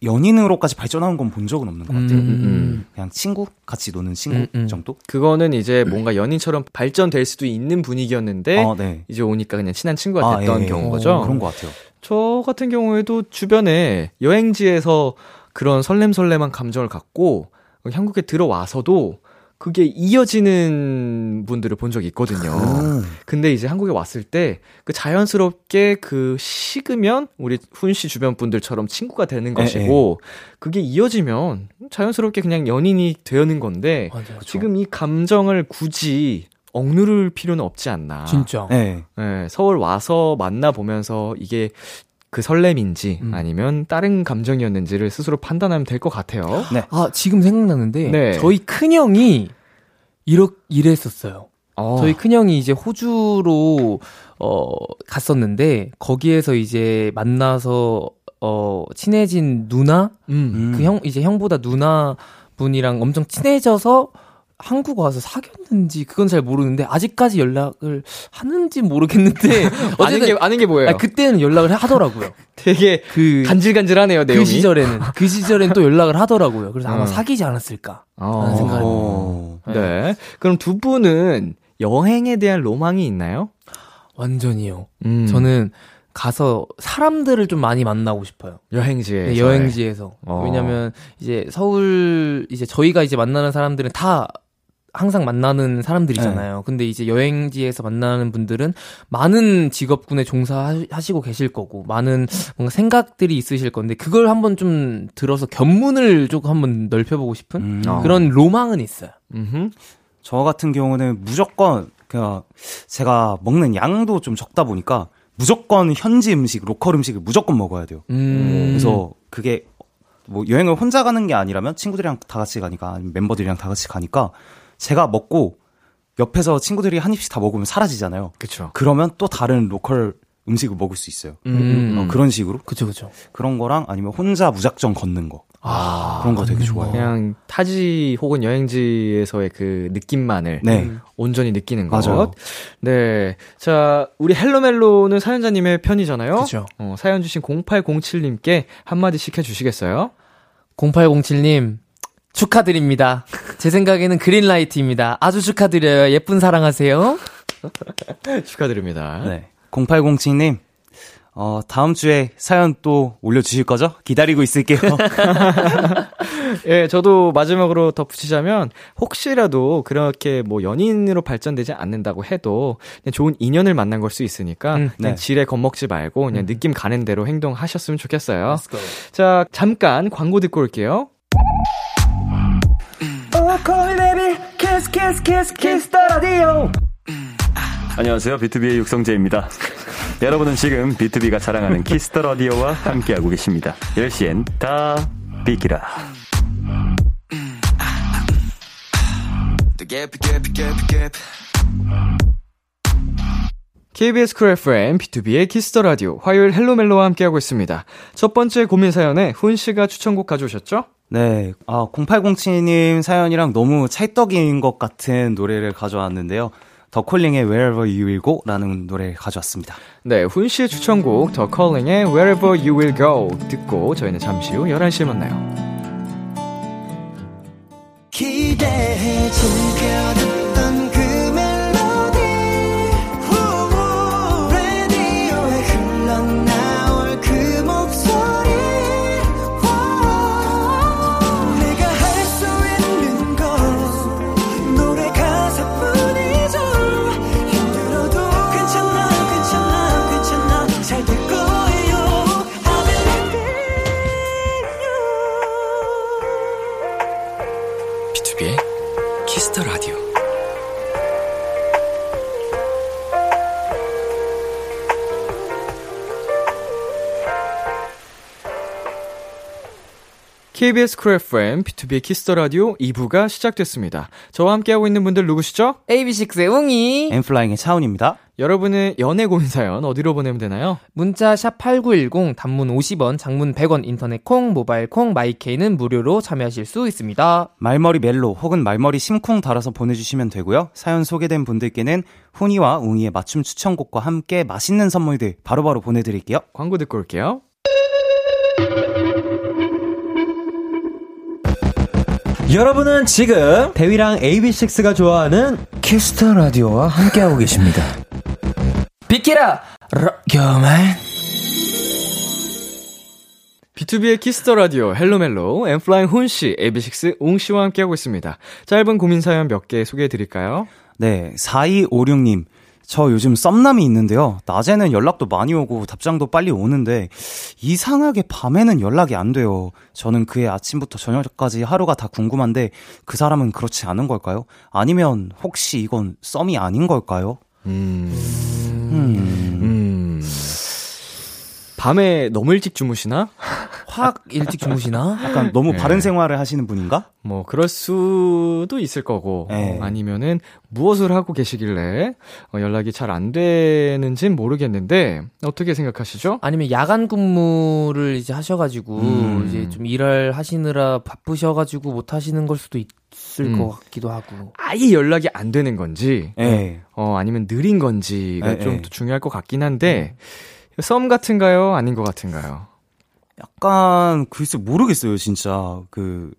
연인으로까지 발전하는 건 본 적은 없는 것 같아요. 음. 그냥 친구 같이 노는 친구 음, 음. 정도? 그거는 이제 뭔가 연인처럼 발전될 수도 있는 분위기였는데, 어, 네. 이제 오니까 그냥 친한 친구가 아, 됐던 예, 예. 경우인 어, 거죠. 그런 것 같아요. 저 같은 경우에도 주변에 여행지에서 그런 설렘설렘한 감정을 갖고 한국에 들어와서도 그게 이어지는 분들을 본 적이 있거든요. 음. 근데 이제 한국에 왔을 때 그 자연스럽게 그 식으면 우리 훈 씨 주변 분들처럼 친구가 되는 예, 것이고 그게 이어지면 자연스럽게 그냥 연인이 되는 건데 맞아요. 지금 이 감정을 굳이 억누를 필요는 없지 않나. 진짜. 네. 네, 서울 와서 만나 보면서 이게 그 설렘인지 음. 아니면 다른 감정이었는지를 스스로 판단하면 될 것 같아요. 아, 지금 생각나는데, 네. 저희 큰형이 이렇, 이랬었어요. 어, 저희 큰형이 이제 호주로 어 갔었는데 거기에서 이제 만나서 어 친해진 누나 음. 음. 그형 이제 형보다 누나 분이랑 엄청 친해져서 한국 와서 사귀었는지 그건 잘 모르는데 아직까지 연락을 하는지 모르겠는데 아는 어쨌든 게 아는 게 뭐예요? 아, 그때는 연락을 하더라고요. 되게 그 간질간질하네요 내용이. 그 시절에는 그 시절엔 또 연락을 하더라고요. 그래서 아마 어. 사귀지 않았을까. 어. 하는 생각이 어. 네. 그럼 두 분은 여행에 대한 로망이 있나요? 완전히요. 음. 저는 가서 사람들을 좀 많이 만나고 싶어요. 여행지에 네, 여행지에서. 어. 왜냐면 이제 서울 이제 저희가 이제 만나는 사람들은 다 항상 만나는 사람들이잖아요. 네. 근데 이제 여행지에서 만나는 분들은 많은 직업군에 종사하시고 계실 거고 많은 뭔가 생각들이 있으실 건데 그걸 한번 좀 들어서 견문을 조금 한번 넓혀보고 싶은 음. 어. 그런 로망은 있어요. 음흠. 저 같은 경우는 무조건 그냥 제가 먹는 양도 좀 적다 보니까 무조건 현지 음식, local 음식을 무조건 먹어야 돼요. 음. 그래서 그게 뭐 여행을 혼자 가는 게 아니라면 친구들이랑 다 같이 가니까 아니면 멤버들이랑 다 같이 가니까 제가 먹고 옆에서 친구들이 한 입씩 다 먹으면 사라지잖아요. 그쵸. 그러면 또 다른 local 음식을 먹을 수 있어요. 음. 어, 그런 식으로 그쵸 그쵸. 그런 거랑 아니면 혼자 무작정 걷는 거 아 그런 거 되게 걷는 좋아해요. 그냥 타지 혹은 여행지에서의 그 느낌만을 네. 온전히 느끼는 것. 맞아요. 네. 자, 우리 헬로멜로는 사연자님의 편이잖아요. 그쵸. 어, 사연 주신 0807님께 한마디씩 해주시겠어요? 0807님 축하드립니다. 제 생각에는 그린라이트입니다. 아주 축하드려요. 예쁜 사랑하세요. 축하드립니다. 네. 0807님, 어, 다음 주에 사연 또 올려주실 거죠? 기다리고 있을게요. 예, 저도 마지막으로 덧붙이자면 혹시라도 그렇게 뭐 연인으로 발전되지 않는다고 해도 그냥 좋은 인연을 만난 걸 수 있으니까 음, 그냥 네. 지레 겁먹지 말고 그냥 느낌 가는 대로 행동하셨으면 좋겠어요. 자, 잠깐 광고 듣고 올게요. 안녕하세요. 비투비의 육성재입니다. 여러분은 지금 비투비가 자랑하는 키스 더 라디오와 함께하고 계십니다. 10시엔 다 비키라. KBS 쿨 FM, 비투비의 키스 더 라디오, 화요일 헬로멜로와 함께하고 있습니다. 첫 번째 고민 사연에 훈 씨가 추천곡 가져오셨죠? 네. 아, 0807님 사연이랑 너무 찰떡인 것 같은 노래를 가져왔는데요. 더 콜링의 Wherever You Will Go라는 노래를 가져왔습니다. 네, 훈 씨의 추천곡 더 콜링의 Wherever You Will Go 듣고 저희는 잠시 후 11시에 만나요. 기대해 즐 KBS 쿨 FM, 비투비의 키스 더 라디오 2부가 시작됐습니다. 저와 함께하고 있는 분들 누구시죠? AB6IX의 웅이 엔플라잉의 차훈입니다. 여러분의 연애 고민 사연 어디로 보내면 되나요? 문자 샵 8910 단문 50원, 장문 100원, 인터넷 콩, 모바일 콩, 마이케이는 무료로 참여하실 수 있습니다. 말머리 멜로 혹은 말머리 심쿵 달아서 보내 주시면 되고요. 사연 소개된 분들께는 훈이와 웅이의 맞춤 추천곡과 함께 맛있는 선물들 바로바로 보내 드릴게요. 광고 듣고 올게요. 여러분은 지금 대휘랑 AB6IX가 좋아하는 키스 더 라디오와 함께하고 계십니다. 비키라! 겨말 비투비의 키스 더 라디오 헬로멜로 엔플라잉 훈 씨, AB6 웅 씨와 함께하고 있습니다. 짧은 고민 사연 몇 개 소개해 드릴까요? 네, 4256님. 저 요즘 썸남이 있는데요. 낮에는 연락도 많이 오고 답장도 빨리 오는데 이상하게 밤에는 연락이 안 돼요. 저는 그의 아침부터 저녁까지 하루가 다 궁금한데 그 사람은 그렇지 않은 걸까요? 아니면 혹시 이건 썸이 아닌 걸까요? 음. 음. 음. 밤에 너무 일찍 주무시나? 확 일찍 주무시나? 약간 너무 네. 바른 생활을 하시는 분인가? 뭐 그럴 수도 있을 거고 네. 어, 아니면은 무엇을 하고 계시길래 어, 연락이 잘 안 되는진 모르겠는데 어떻게 생각하시죠? 아니면 야간 근무를 이제 하셔가지고 음. 이제 좀 일을 하시느라 바쁘셔가지고 못 하시는 걸 수도 있을 음. 것 같기도 하고. 아예 연락이 안 되는 건지 네. 어 아니면 느린 건지가 네, 좀 네. 더 중요할 것 같긴 한데 썸 같은가요? 아닌 것 같은가요? 약간 글쎄 모르겠어요, 진짜. 그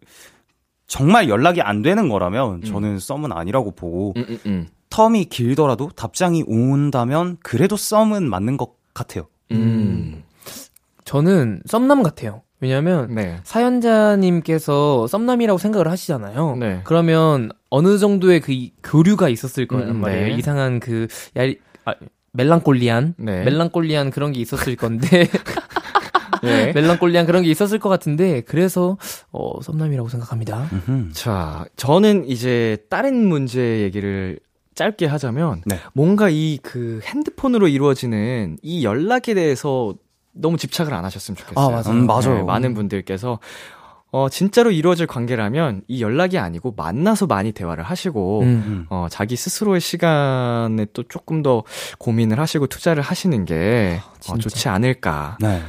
정말 연락이 안 되는 거라면 저는 썸은 아니라고 보고 음, 음, 음. 텀이 길더라도 답장이 온다면 그래도 썸은 맞는 것 같아요. 음. 저는 썸남 같아요. 왜냐면 네. 사연자님께서 썸남이라고 생각을 하시잖아요. 네. 그러면 어느 정도의 그 이- 교류가 있었을 거란 음, 말이에요. 네. 이상한 그 야, 아, 멜랑콜리한 네. 멜랑콜리한 그런 게 있었을 건데 네. 멜랑콜리한 그런 게 있었을 것 같은데 그래서 어 썸남이라고 생각합니다. 자, 저는 이제 다른 문제 얘기를 짧게 하자면 네. 뭔가 이 그 핸드폰으로 이루어지는 이 연락에 대해서 너무 집착을 안 하셨으면 좋겠어요. 아, 맞아요. 음, 맞아요. 네, 많은 분들께서 어 진짜로 이루어질 관계라면 이 연락이 아니고 만나서 많이 대화를 하시고 음. 음. 어 자기 스스로의 시간에 또 조금 더 고민을 하시고 투자를 하시는 게 어, 진짜. 좋지 않을까. 네.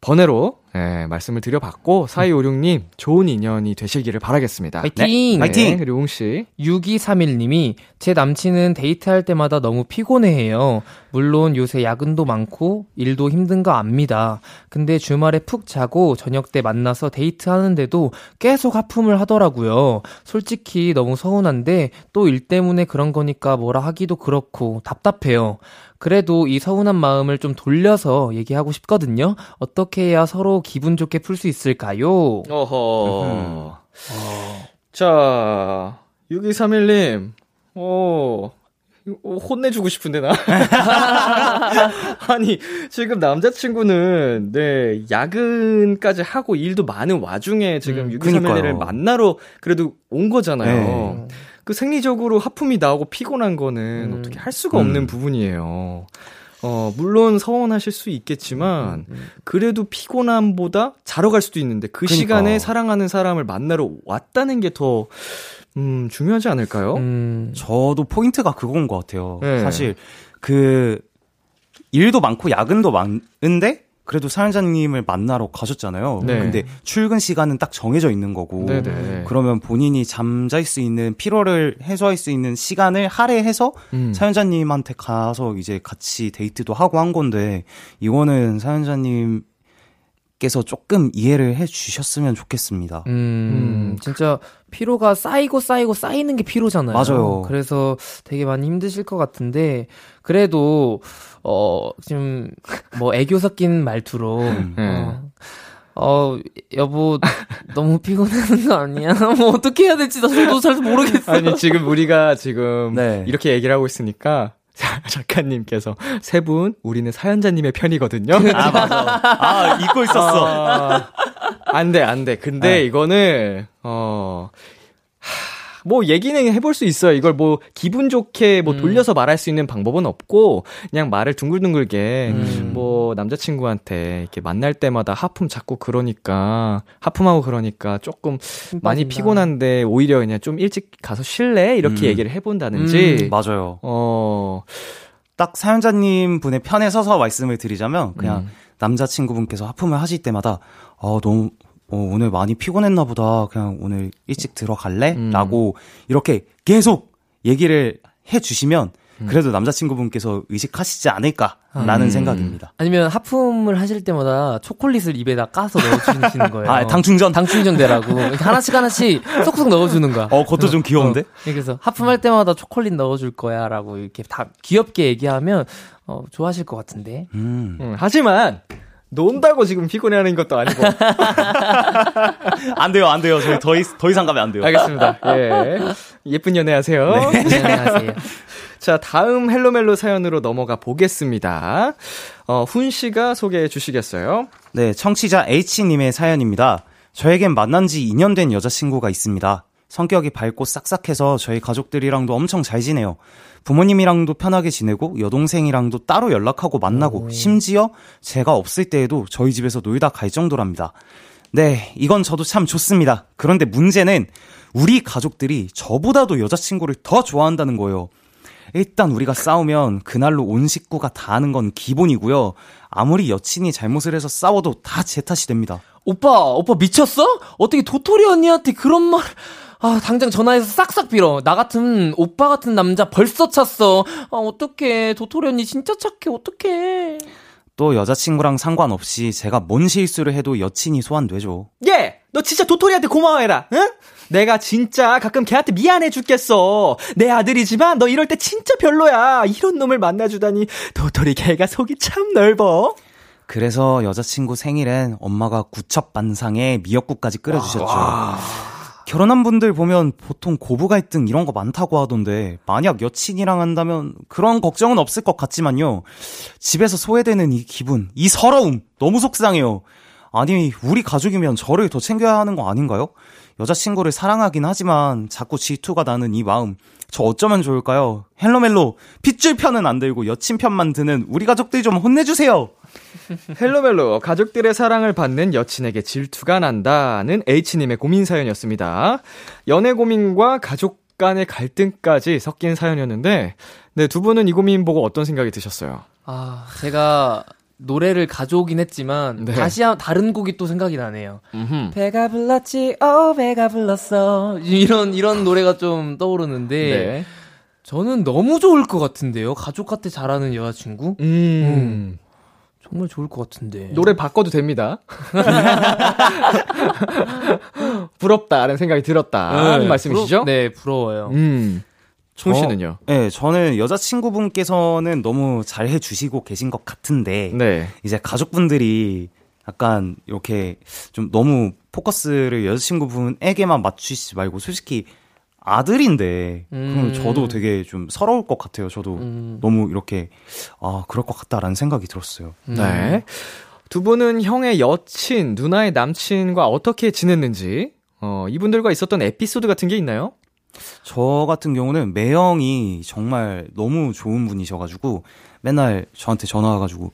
번외로 예, 말씀을 드려봤고 4256님 좋은 인연이 되시기를 바라겠습니다. 파이팅! 파이팅! 네, 그리고 웅 씨. 6231님이 제 남친은 데이트할 때마다 너무 피곤해해요. 물론 요새 야근도 많고 일도 힘든 거 압니다. 근데 주말에 푹 자고 저녁 때 만나서 데이트하는데도 계속 하품을 하더라고요. 솔직히 너무 서운한데 또 일 때문에 그런 거니까 뭐라 하기도 그렇고 답답해요. 그래도 이 서운한 마음을 좀 돌려서 얘기하고 싶거든요. 어떻게 해야 서로 기분 좋게 풀 수 있을까요? 어허. 자, 6231님. 어, 혼내주고 싶은데, 나. 아니, 지금 남자친구는, 네, 야근까지 하고 일도 많은 와중에 지금 음, 6231을 그니까요. 만나러 그래도 온 거잖아요. 네. 그 생리적으로 하품이 나오고 피곤한 거는 음. 어떻게 할 수가 없는 음. 부분이에요. 어, 물론 서운하실 수 있겠지만, 음, 그래도 피곤함보다 자러 갈 수도 있는데, 그 그니까. 시간에 사랑하는 사람을 만나러 왔다는 게 더, 음, 중요하지 않을까요? 음, 저도 포인트가 그건 것 같아요. 네. 사실 그 일도 많고 야근도 많은데 그래도 사연자님을 만나러 가셨잖아요. 네. 근데 출근 시간은 딱 정해져 있는 거고. 네네. 그러면 본인이 잠잘 수 있는 피로를 해소할 수 있는 시간을 할애해서 음. 사연자님한테 가서 이제 같이 데이트도 하고 한 건데 이거는 사연자님 께서 조금 이해를 해 주셨으면 좋겠습니다. 음, 진짜 피로가 쌓이고 쌓이고 쌓이는 게 피로잖아요. 맞아요. 그래서 되게 많이 힘드실 것 같은데 그래도 어 지금 뭐 애교 섞인 말투로 음. 어, 어 여보 너무 피곤하는 거 아니야? 뭐 어떻게 해야 될지 저도 잘 모르겠어요. 아니 지금 우리가 지금 네. 이렇게 얘기를 하고 있으니까 자, 작가님께서 세 분 우리는 사연자님의 편이거든요. 아 맞아. 아 잊고 있었어. 아, 안 돼, 안 돼. 근데 네. 이거는, 어, 하, 뭐 얘기는 해볼 수 있어요. 이걸 뭐 기분 좋게 뭐 음. 돌려서 말할 수 있는 방법은 없고, 그냥 말을 둥글둥글게, 음. 뭐 남자친구한테 이렇게 만날 때마다 하품 자꾸 그러니까, 하품하고 그러니까 조금 많이. 피곤한데 오히려 그냥 좀 일찍 가서 쉴래? 이렇게 음. 얘기를 해본다든지, 음, 맞아요. 어, 딱 사연자님 분의 편에 서서 말씀을 드리자면 그냥 음. 남자친구분께서 하품을 하실 때마다 어 너무 어, 오늘 많이 피곤했나 보다. 그냥 오늘 일찍 들어갈래? 음. 라고 이렇게 계속 얘기를 해 주시면 음. 그래도 남자친구분께서 의식하시지 않을까라는 음. 생각입니다. 아니면 하품을 하실 때마다 초콜릿을 입에다 까서 넣어주시는 거예요. 아, 당충전. 당충전 되라고 이렇게 하나씩 하나씩 쏙쏙 넣어주는 거야. 어, 그것도 좀 귀여운데? 어, 그래서 하품할 때마다 초콜릿 넣어줄 거야 라고 이렇게 다 귀엽게 얘기하면 어, 좋아하실 것 같은데. 음. 음, 하지만, 논다고 지금 피곤해하는 것도 아니고. 안 돼요, 안 돼요. 저희 더, 이, 더 이상 가면 안 돼요. 알겠습니다. 예. 예쁜 연애 하세요. 안녕하세요. 자, 다음 헬로멜로 사연으로 넘어가 보겠습니다. 어, 훈 씨가 소개해 주시겠어요? 네, 청취자 H님의 사연입니다. 저에겐 만난 지 2년 된 여자친구가 있습니다. 성격이 밝고 싹싹해서 저희 가족들이랑도 엄청 잘 지내요. 부모님이랑도 편하게 지내고 여동생이랑도 따로 연락하고 만나고 심지어 제가 없을 때에도 저희 집에서 놀다 갈 정도랍니다. 네, 이건 저도 참 좋습니다. 그런데 문제는 우리 가족들이 저보다도 여자친구를 더 좋아한다는 거예요. 일단 우리가 싸우면 그날로 온 식구가 다 아는 건 기본이고요. 아무리 여친이 잘못을 해서 싸워도 다 제 탓이 됩니다. 오빠, 오빠 미쳤어? 어떻게 도토리 언니한테 그런 말, 아, 당장 전화해서 싹싹 빌어. 나 같은, 오빠 같은 남자 벌써 찼어. 아, 어떡해. 도토리 언니 진짜 착해. 어떡해. 또 여자친구랑 상관없이 제가 뭔 실수를 해도 여친이 소환되죠. 예! 너 진짜 도토리한테 고마워해라, 응? 내가 진짜 가끔 걔한테 미안해 죽겠어. 내 아들이지만 너 이럴 때 진짜 별로야. 이런 놈을 만나주다니. 도토리 걔가 속이 참 넓어. 그래서 여자친구 생일엔 엄마가 구첩 반상에 미역국까지 끓여주셨죠. 결혼한 분들 보면 보통 고부 갈등 이런 거 많다고 하던데 만약 여친이랑 한다면 그런 걱정은 없을 것 같지만요. 집에서 소외되는 이 기분, 이 서러움 너무 속상해요. 아니 우리 가족이면 저를 더 챙겨야 하는 거 아닌가요? 여자친구를 사랑하긴 하지만 자꾸 질투가 나는 이 마음 저 어쩌면 좋을까요? 헬로멜로 핏줄 편은 안 들고 여친 편만 드는 우리 가족들 좀 혼내주세요. 헬로멜로 가족들의 사랑을 받는 여친에게 질투가 난다는 H님의 고민 사연이었습니다. 연애 고민과 가족 간의 갈등까지 섞인 사연이었는데, 네, 두 분은 이 고민 보고 어떤 생각이 드셨어요? 아, 제가 노래를 가져오긴 했지만, 네. 다시 한, 다른 곡이 또 생각이 나네요. 음흠. 배가 불렀지, 어, 배가 불렀어. 이런, 이런 노래가 좀 떠오르는데, 네. 저는 너무 좋을 것 같은데요. 가족한테 잘하는 여자친구? 음. 정말 좋을 것 같은데. 노래 바꿔도 됩니다. 부럽다라는 생각이 들었다. 하는 말씀이시죠? 부러, 네, 부러워요. 음. 총 씨는요? 네, 저는 여자친구분께서는 너무 잘 해주시고 계신 것 같은데, 네. 이제 가족분들이 약간 이렇게 좀 너무 포커스를 여자친구분에게만 맞추시지 말고, 솔직히 아들인데, 그럼 음. 저도 되게 좀 서러울 것 같아요. 저도 음. 너무 이렇게, 아, 그럴 것 같다라는 생각이 들었어요. 네. 두 분은 형의 여친, 누나의 남친과 어떻게 지냈는지, 어, 이분들과 있었던 에피소드 같은 게 있나요? 저 같은 경우는 매형이 정말 너무 좋은 분이셔가지고 맨날 저한테 전화 와가지고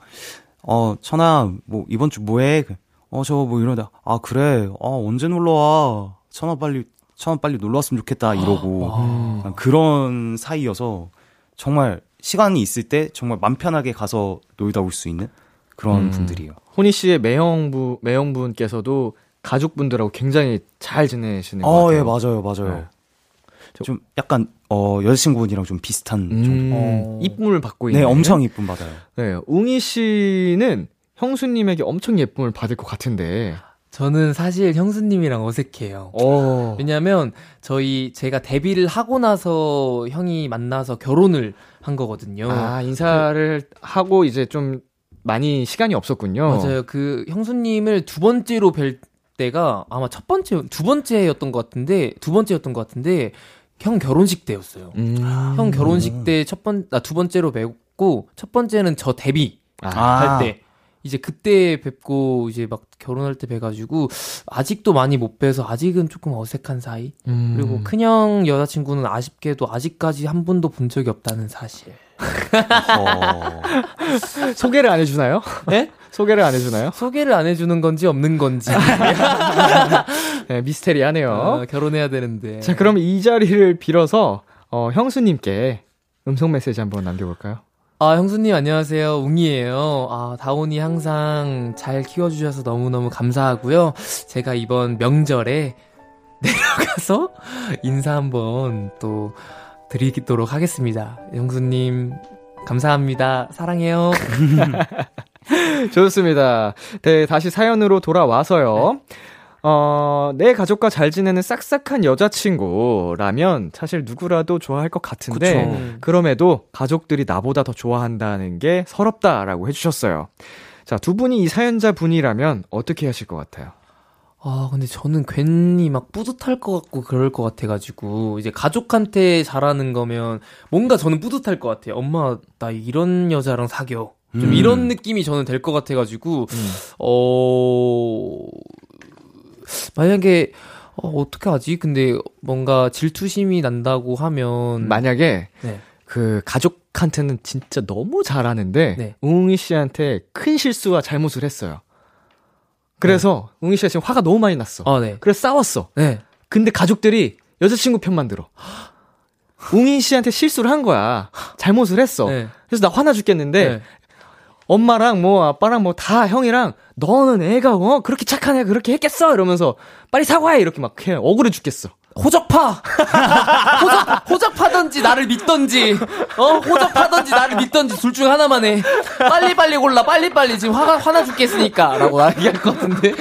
어 천아 뭐 이번 주 뭐해? 어 저 뭐 이러다 아 그래 아 언제 놀러 와? 천아 빨리 천아 빨리 놀러 왔으면 좋겠다 이러고 약간 그런 사이여서 정말 시간이 있을 때 정말 맘 편하게 가서 놀다 올 수 있는 그런 음. 분들이요. 호니 씨의 매형부 매형분께서도 가족분들하고 굉장히 잘 지내시는 것 어, 같아요. 예, 맞아요, 맞아요. 네. 좀 약간 어 여자친구분이랑 좀 비슷한 정도. 음, 어. 이쁨을 받고 있는. 네, 엄청 이쁨 받아요. 네, 웅이 씨는 형수님에게 엄청 예쁨을 받을 것 같은데. 저는 사실 형수님이랑 어색해요. 어. 왜냐면 저희 제가 데뷔를 하고 나서 형이 만나서 결혼을 한 거거든요. 아, 인사를 하고 이제 좀 많이 시간이 없었군요. 맞아요. 그 형수님을 두 번째로 뵐 때가 아마 첫 번째, 두 번째였던 것 같은데 두 번째였던 것 같은데 형 결혼식 때였어요. 음. 형 결혼식 때 첫 번, 아, 두 번째로 뵙고 첫 번째는 저 데뷔 아. 아. 할 때. 이제 그때 뵙고 이제 막 결혼할 때 뵈가지고 아직도 많이 못 뵈서 아직은 조금 어색한 사이. 음. 그리고 큰형 여자친구는 아쉽게도 아직까지 한 번도 본 적이 없다는 사실. 어, 소개를 안 해주나요? 네? 소개를 안 해주나요? 소개를 안 해주는 건지 없는 건지. 네, 미스테리하네요. 어, 결혼해야 되는데. 자, 그럼 이 자리를 빌어서 어, 형수님께 음성 메시지 한번 남겨볼까요? 아, 형수님 안녕하세요. 웅이에요. 아, 다온이 항상 잘 키워주셔서 너무너무 감사하고요. 제가 이번 명절에 내려가서 인사 한번 또 드리도록 하겠습니다. 형수님, 감사합니다. 사랑해요. 좋습니다. 네, 다시 사연으로 돌아와서요. 어, 내 가족과 잘 지내는 싹싹한 여자친구라면 사실 누구라도 좋아할 것 같은데, 그쵸. 그럼에도 가족들이 나보다 더 좋아한다는 게 서럽다라고 해주셨어요. 자, 두 분이 이 사연자 분이라면 어떻게 하실 것 같아요? 아, 근데 저는 괜히 막 뿌듯할 것 같고 그럴 것 같아가지고, 이제 가족한테 잘하는 거면 뭔가 저는 뿌듯할 것 같아요. 엄마, 나 이런 여자랑 사겨. 좀 음. 이런 느낌이 저는 될 것 같아가지고, 어, 만약에, 어, 어떻게 하지? 근데 뭔가 질투심이 난다고 하면. 만약에 네. 그 가족한테는 진짜 너무 잘하는데 네. 웅이 씨한테 큰 실수와 잘못을 했어요. 그래서 웅이 씨가 지금 화가 너무 많이 났어. 아, 네. 그래서 싸웠어. 네. 근데 가족들이 여자친구 편만 들어. 웅인 씨한테 실수를 한 거야. 잘못을 했어. 네. 그래서 나 화나 죽겠는데 네. 엄마랑 뭐 아빠랑 뭐 다 형이랑 너는 애가 어 그렇게 착한 애가 그렇게 했겠어 이러면서 빨리 사과해 이렇게 막 해. 억울해 죽겠어. 호적파! 호적, 호적파던지 나를 믿던지, 어? 호적파던지 나를 믿던지 둘 중 하나만 해. 빨리 빨리 골라, 빨리 빨리. 지금 화가, 화나 죽겠으니까. 라고 얘기할 것 같은데.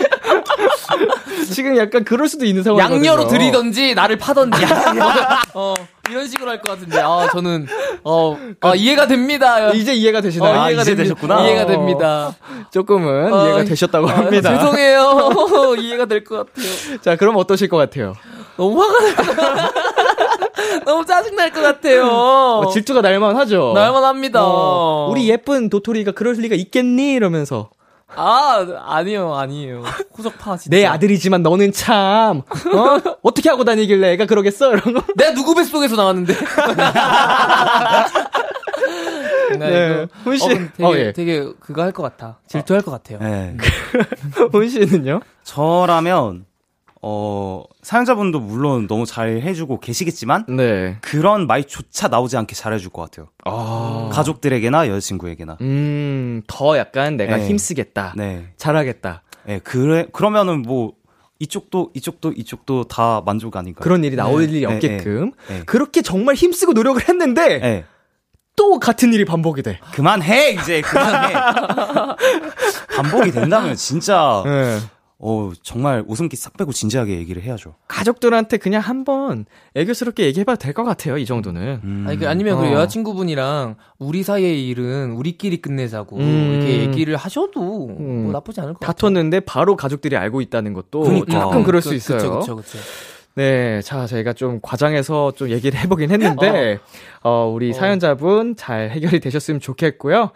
지금 약간 그럴 수도 있는 상황이거든요. 양녀로 들이던지, 나를 파던지. 어, 이런 식으로 할 것 같은데. 아, 저는, 어, 아, 이해가 됩니다. 이제 이해가 되시나요? 어, 이해가 이제 됩니다. 되셨구나. 이해가 어. 됩니다. 조금은 어, 이해가 되셨다고 아, 합니다. 죄송해요. 이해가 될 것 같아요. 자, 그럼 어떠실 것 같아요? 너무 화가 날것 같아요. 너무 짜증날 것 같아요. 어, 질투가 날만 하죠. 날만 합니다. 어, 우리 예쁜 도토리가 그럴 리가 있겠니? 이러면서 아, 아니요, 아니에요. 호적파, 진짜. 내 아들이지만 너는 참 어? 어떻게 하고 다니길래 애가 그러겠어? 이런 거. 내가 누구 뱃속에서 나왔는데? 네. 훈 씨. 어, 되게, 어, 예. 되게 그거 할 것 같아. 질투할 것 같아요. 네. 혼 씨는요? 저라면 어 사연자분도 물론 너무 잘 해주고 계시겠지만 네. 그런 말조차 나오지 않게 잘 해줄 것 같아요. 아. 가족들에게나 여자친구에게나. 음, 더 약간 내가 네. 힘쓰겠다. 네. 잘하겠다. 네, 그래 그러면은 뭐 이쪽도 이쪽도 이쪽도 다 만족 아닌가. 그런 일이 나올 네. 일이 네, 없게끔. 네. 네. 그렇게 정말 힘쓰고 노력을 했는데 네. 또 같은 일이 반복이 돼. 그만해 이제 그만해. 반복이 된다면 진짜 네. 어 정말 웃음기 싹 빼고 진지하게 얘기를 해야죠. 가족들한테 그냥 한번 애교스럽게 얘기해봐도 될 것 같아요. 이 정도는. 음. 아니, 그, 아니면 그 어. 여자친구분이랑 우리 사이의 일은 우리끼리 끝내자고 음. 이렇게 얘기를 하셔도 음. 뭐 나쁘지 않을 것 같아요. 다퉜는데 바로 가족들이 알고 있다는 것도 그러니까. 가끔 그럴 수 그, 있어요. 그쵸, 그쵸, 그쵸. 네, 자, 저희가 좀 과장해서 좀 얘기를 해보긴 했는데, 어, 우리 사연자분 잘 해결이 되셨으면 좋겠고요.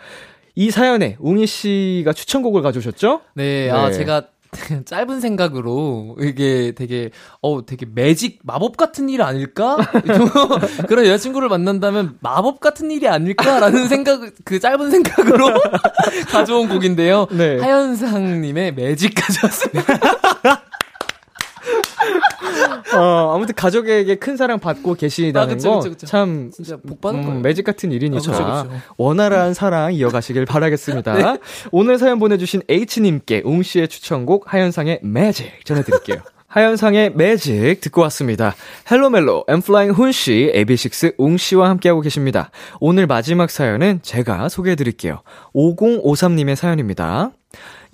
이 사연에 웅이 씨가 추천곡을 가져오셨죠? 네, 아, 네. 제가 짧은 생각으로 이게 되게, 어, 되게 매직, 마법 같은 일 아닐까? 좀 그런 여자친구를 만난다면 마법 같은 일이 아닐까라는 생각, 그 짧은 생각으로 가져온 곡인데요. 네. 하현상님의 매직 가져왔습니다. 어, 아무튼 가족에게 큰 사랑 받고 계시다는 아, 그쵸, 그쵸, 그쵸. 거참 진짜 복 받은 거예요. 매직 같은 일이니까 아, 그쵸, 그쵸. 원활한 사랑 이어가시길 바라겠습니다. 오늘 사연 보내주신 H님께 웅 씨의 추천곡 하현상의 매직 전해드릴게요. 하현상의 매직 듣고 왔습니다. 헬로멜로, 엠플라잉 훈씨, AB6 웅씨와 함께하고 계십니다. 오늘 마지막 사연은 제가 소개해드릴게요. 5053님의 사연입니다.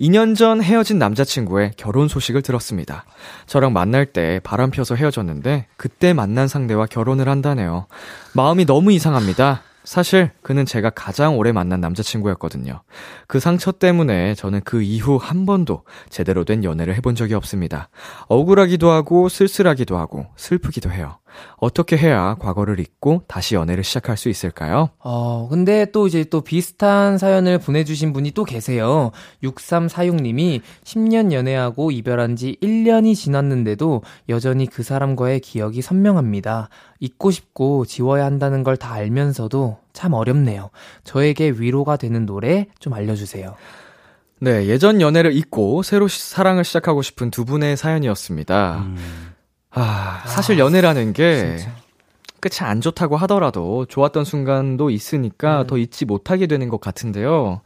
2년 전 헤어진 남자친구의 결혼 소식을 들었습니다. 저랑 만날 때 바람 펴서 헤어졌는데 그때 만난 상대와 결혼을 한다네요. 마음이 너무 이상합니다. 사실 그는 제가 가장 오래 만난 남자친구였거든요. 그 상처 때문에 저는 그 이후 한 번도 제대로 된 연애를 해본 적이 없습니다. 억울하기도 하고 쓸쓸하기도 하고 슬프기도 해요. 어떻게 해야 과거를 잊고 다시 연애를 시작할 수 있을까요? 어, 근데 또 이제 또 비슷한 사연을 보내주신 분이 또 계세요. 6346님이 10년 연애하고 이별한 지 1년이 지났는데도 여전히 그 사람과의 기억이 선명합니다. 잊고 싶고 지워야 한다는 걸 다 알면서도 참 어렵네요. 저에게 위로가 되는 노래 좀 알려주세요. 네, 예전 연애를 잊고 새로 시- 사랑을 시작하고 싶은 두 분의 사연이었습니다. 아, 사실 연애라는 게 진짜. 끝이 안 좋다고 하더라도 좋았던 순간도 있으니까 더 잊지 못하게 되는 것 같은데요.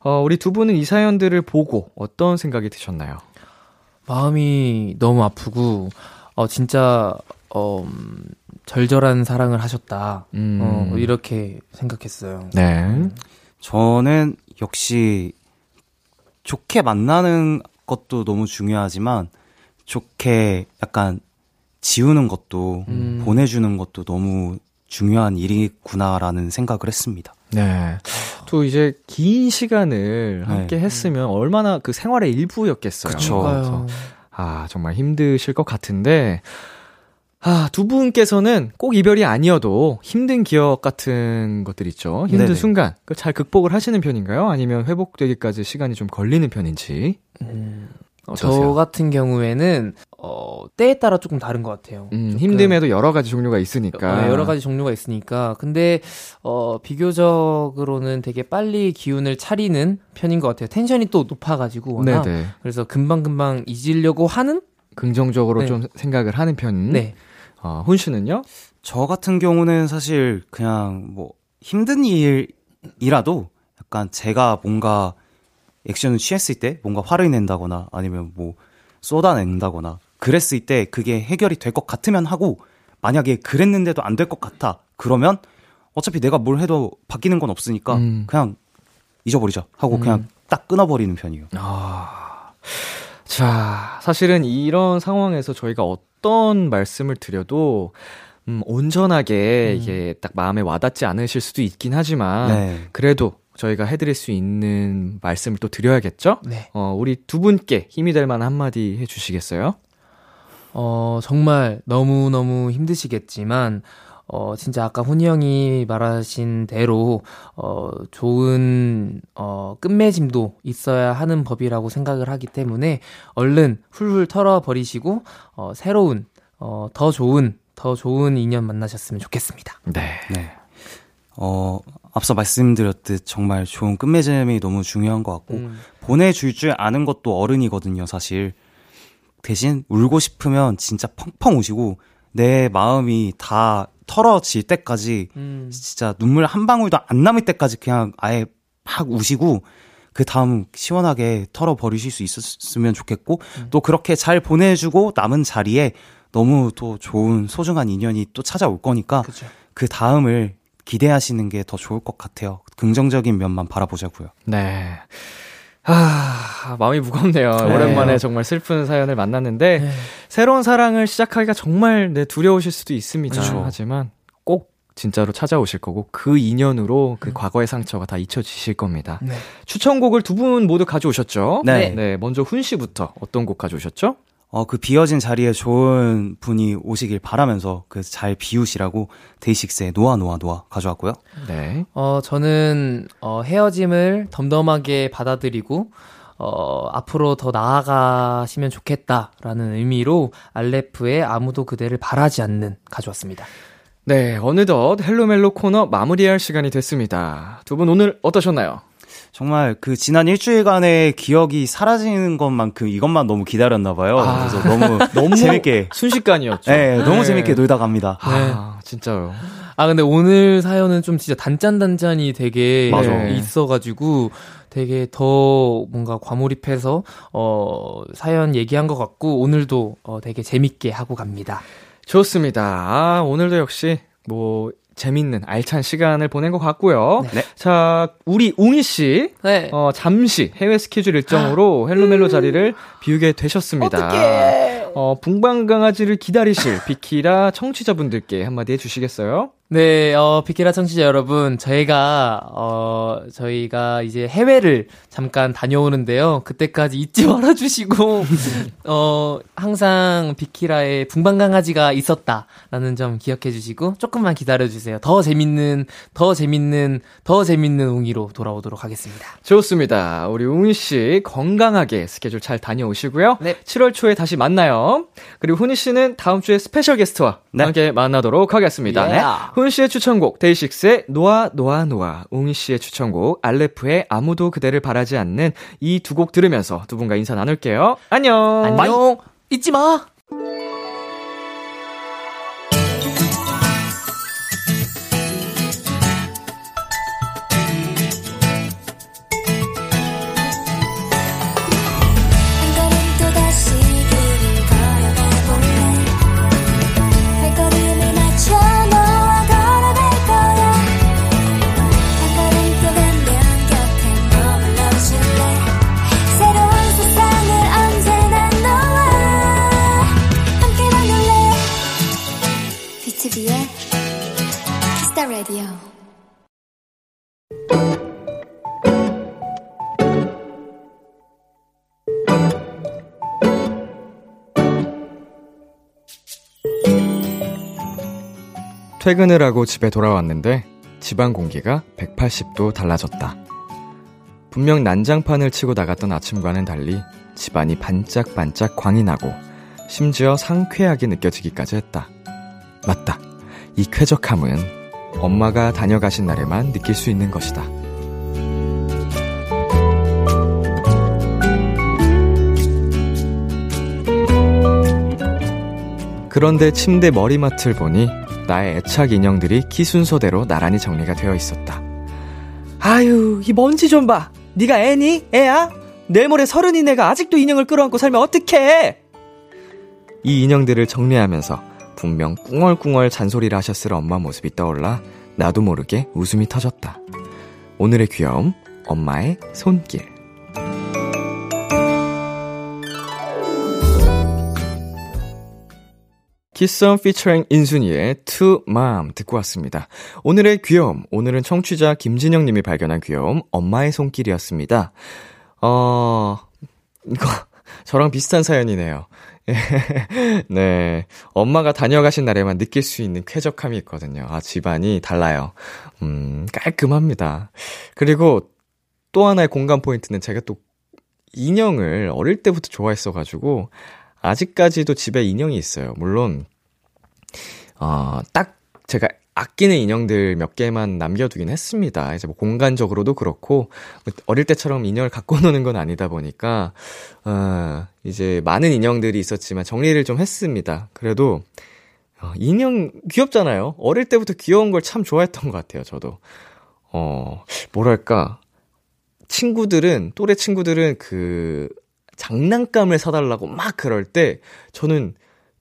어, 우리 두 분은 이 사연들을 보고 어떤 생각이 드셨나요? 마음이 너무 아프고, 어, 진짜, 어, 음, 절절한 사랑을 하셨다. 음. 어, 이렇게 생각했어요. 네. 저는 역시 좋게 만나는 것도 너무 중요하지만 좋게 약간 지우는 것도 음. 보내주는 것도 너무 중요한 일이구나라는 생각을 했습니다. 네. 또 이제 긴 시간을 네. 함께 했으면 얼마나 그 생활의 일부였겠어요. 그래서 아, 정말 힘드실 것 같은데, 아, 두 분께서는 꼭 이별이 아니어도 힘든 기억 같은 것들 있죠. 힘든 네네. 순간. 그걸 잘 극복을 하시는 편인가요? 아니면 회복되기까지 시간이 좀 걸리는 편인지? 저 어떠세요? 같은 경우에는, 어, 때에 따라 조금 다른 것 같아요. 음. 힘듦에도 여러 가지 종류가 있으니까. 어, 여러 가지 종류가 있으니까. 근데, 어, 비교적으로는 되게 빨리 기운을 차리는 편인 것 같아요. 텐션이 또 높아가지고. 워낙. 네네. 그래서 금방 금방 잊으려고 하는? 긍정적으로 네. 좀 생각을 하는 편. 네. 어, 훈 씨는요? 저 같은 경우는 사실 그냥 뭐 힘든 일이라도 약간 제가 뭔가 액션을 취했을 때 뭔가 화를 낸다거나 아니면 뭐 쏟아낸다거나 그랬을 때 그게 해결이 될 것 같으면 하고 만약에 그랬는데도 안 될 것 같아 그러면 어차피 내가 뭘 해도 바뀌는 건 없으니까 음. 그냥 잊어버리자 하고 그냥 딱 끊어버리는 편이에요. 아. 자, 사실은 이런 상황에서 저희가 어떤 말씀을 드려도, 음, 온전하게 이게 딱 마음에 와닿지 않으실 수도 있긴 하지만, 네. 그래도 저희가 해드릴 수 있는 말씀을 또 드려야겠죠? 네. 어, 우리 두 분께 힘이 될 만한 한마디 해주시겠어요? 어, 정말 너무너무 힘드시겠지만, 어, 진짜 아까 훈이 형이 말하신 대로, 어, 좋은, 어, 끝맺음도 있어야 하는 법이라고 생각을 하기 때문에, 얼른 훌훌 털어버리시고, 어, 새로운, 어, 더 좋은, 더 좋은 인연 만나셨으면 좋겠습니다. 네. 네. 어, 앞서 말씀드렸듯 정말 좋은 끝맺음이 너무 중요한 것 같고, 음. 보내줄 줄 아는 것도 어른이거든요, 사실. 대신 울고 싶으면 진짜 펑펑 우시고, 내 마음이 다 털어질 때까지, 음. 진짜 눈물 한 방울도 안 남을 때까지 그냥 아예 팍 우시고, 그 다음 시원하게 털어 버리실 수 있었으면 좋겠고, 또 그렇게 잘 보내주고 남은 자리에 너무 또 좋은 소중한 인연이 또 찾아올 거니까, 그죠. 그 다음을 기대하시는 게 더 좋을 것 같아요. 긍정적인 면만 바라보자고요. 네. 아, 마음이 무겁네요. 오랜만에 정말 슬픈 사연을 만났는데, 네. 새로운 사랑을 시작하기가 정말 네, 두려우실 수도 있습니다. 그쵸. 하지만 꼭 진짜로 찾아오실 거고, 그 인연으로 그 과거의 상처가 다 잊혀지실 겁니다. 네. 추천곡을 두 분 모두 가져오셨죠? 네. 네, 먼저 훈 씨부터 어떤 곡 가져오셨죠? 어, 그 비어진 자리에 좋은 분이 오시길 바라면서 그 잘 비우시라고 데이식스의 노아 노아 노아 가져왔고요. 네. 어, 저는, 어, 헤어짐을 덤덤하게 받아들이고, 어, 앞으로 더 나아가시면 좋겠다라는 의미로 알레프의 아무도 그대를 바라지 않는 가져왔습니다. 네, 어느덧 헬로멜로 코너 마무리할 시간이 됐습니다. 두 분 오늘 어떠셨나요? 정말 그 지난 일주일간의 기억이 사라지는 것만큼 이것만 너무 기다렸나 봐요. 아. 그래서 너무 너무 재밌게 순식간이었죠. 네, 너무 네. 재밌게 놀다 갑니다. 아, 진짜요. 아 근데 오늘 사연은 좀 진짜 단짠단짠이 되게 맞아. 네, 있어가지고 되게 더 뭔가 과몰입해서 어 사연 얘기한 것 같고 오늘도 어 되게 재밌게 하고 갑니다. 좋습니다. 아, 오늘도 역시 뭐 재밌는 알찬 시간을 보낸 것 같고요. 네. 자, 우리 웅이 씨, 네. 어, 잠시 해외 스케줄 일정으로 헬로멜로 자리를 비우게 되셨습니다. 어, 붕방 강아지를 기다리실 비키라 청취자분들께 한마디 해주시겠어요? 네, 어, 비키라 청취자 여러분, 저희가, 어, 저희가 이제 해외를 잠깐 다녀오는데요. 그때까지 잊지 말아주시고, 어, 항상 비키라에 붕방강아지가 있었다라는 점 기억해 주시고, 조금만 기다려 주세요. 더 재밌는, 더 재밌는, 더 재밌는 웅이로 돌아오도록 하겠습니다. 좋습니다. 우리 웅이 씨 건강하게 스케줄 잘 다녀오시고요. 네. 7월 초에 다시 만나요. 그리고 훈이 씨는 다음 주에 special 게스트와 네. 함께 만나도록 하겠습니다. 예. 훈 씨의 추천곡 데이식스의 놓아 놓아 놓아, 웅이 씨의 추천곡 알레프의 아무도 그대를 바라지 않는 이 두 곡 들으면서 두 분과 인사 나눌게요. 안녕. 안녕! 잊지 마! 퇴근을 하고 집에 돌아왔는데 집안 공기가 180도 달라졌다. 분명 난장판을 치고 나갔던 아침과는 달리 집안이 반짝반짝 광이 나고 심지어 상쾌하게 느껴지기까지 했다. 맞다. 이 쾌적함은 엄마가 다녀가신 날에만 느낄 수 있는 것이다. 그런데 침대 머리맡을 보니 나의 애착 인형들이 키 순서대로 나란히 정리가 되어 있었다. 아유, 이 먼지 좀 봐. 네가 애니? 애야? 내일 모레 서른인 애가 아직도 인형을 끌어안고 살면 어떡해? 이 인형들을 정리하면서 분명 꿍얼꿍얼 잔소리를 하셨을 엄마 모습이 떠올라 나도 모르게 웃음이 터졌다. 오늘의 귀여움, 엄마의 손길. 키썸 피처링 인순이의 To Mom 듣고 왔습니다. 오늘의 귀여움, 오늘은 청취자 김진영 님이 발견한 귀여움, 엄마의 손길이었습니다. 어, 이거, 저랑 비슷한 사연이네요. 네. 엄마가 다녀가신 날에만 느낄 수 있는 쾌적함이 있거든요. 아, 집안이 달라요. 음, 깔끔합니다. 그리고 또 하나의 공감 포인트는 제가 또 인형을 어릴 때부터 좋아했어가지고, 아직까지도 집에 인형이 있어요. 물론, 어, 딱 제가 아끼는 인형들 몇 개만 남겨두긴 했습니다. 이제 뭐 공간적으로도 그렇고, 어릴 때처럼 인형을 갖고 노는 건 아니다 보니까, 어, 이제 많은 인형들이 있었지만 정리를 좀 했습니다. 그래도, 어, 인형 귀엽잖아요? 어릴 때부터 귀여운 걸 참 좋아했던 것 같아요, 저도. 어, 뭐랄까. 친구들은, 또래 친구들은 그, 장난감을 사달라고 막 그럴 때, 저는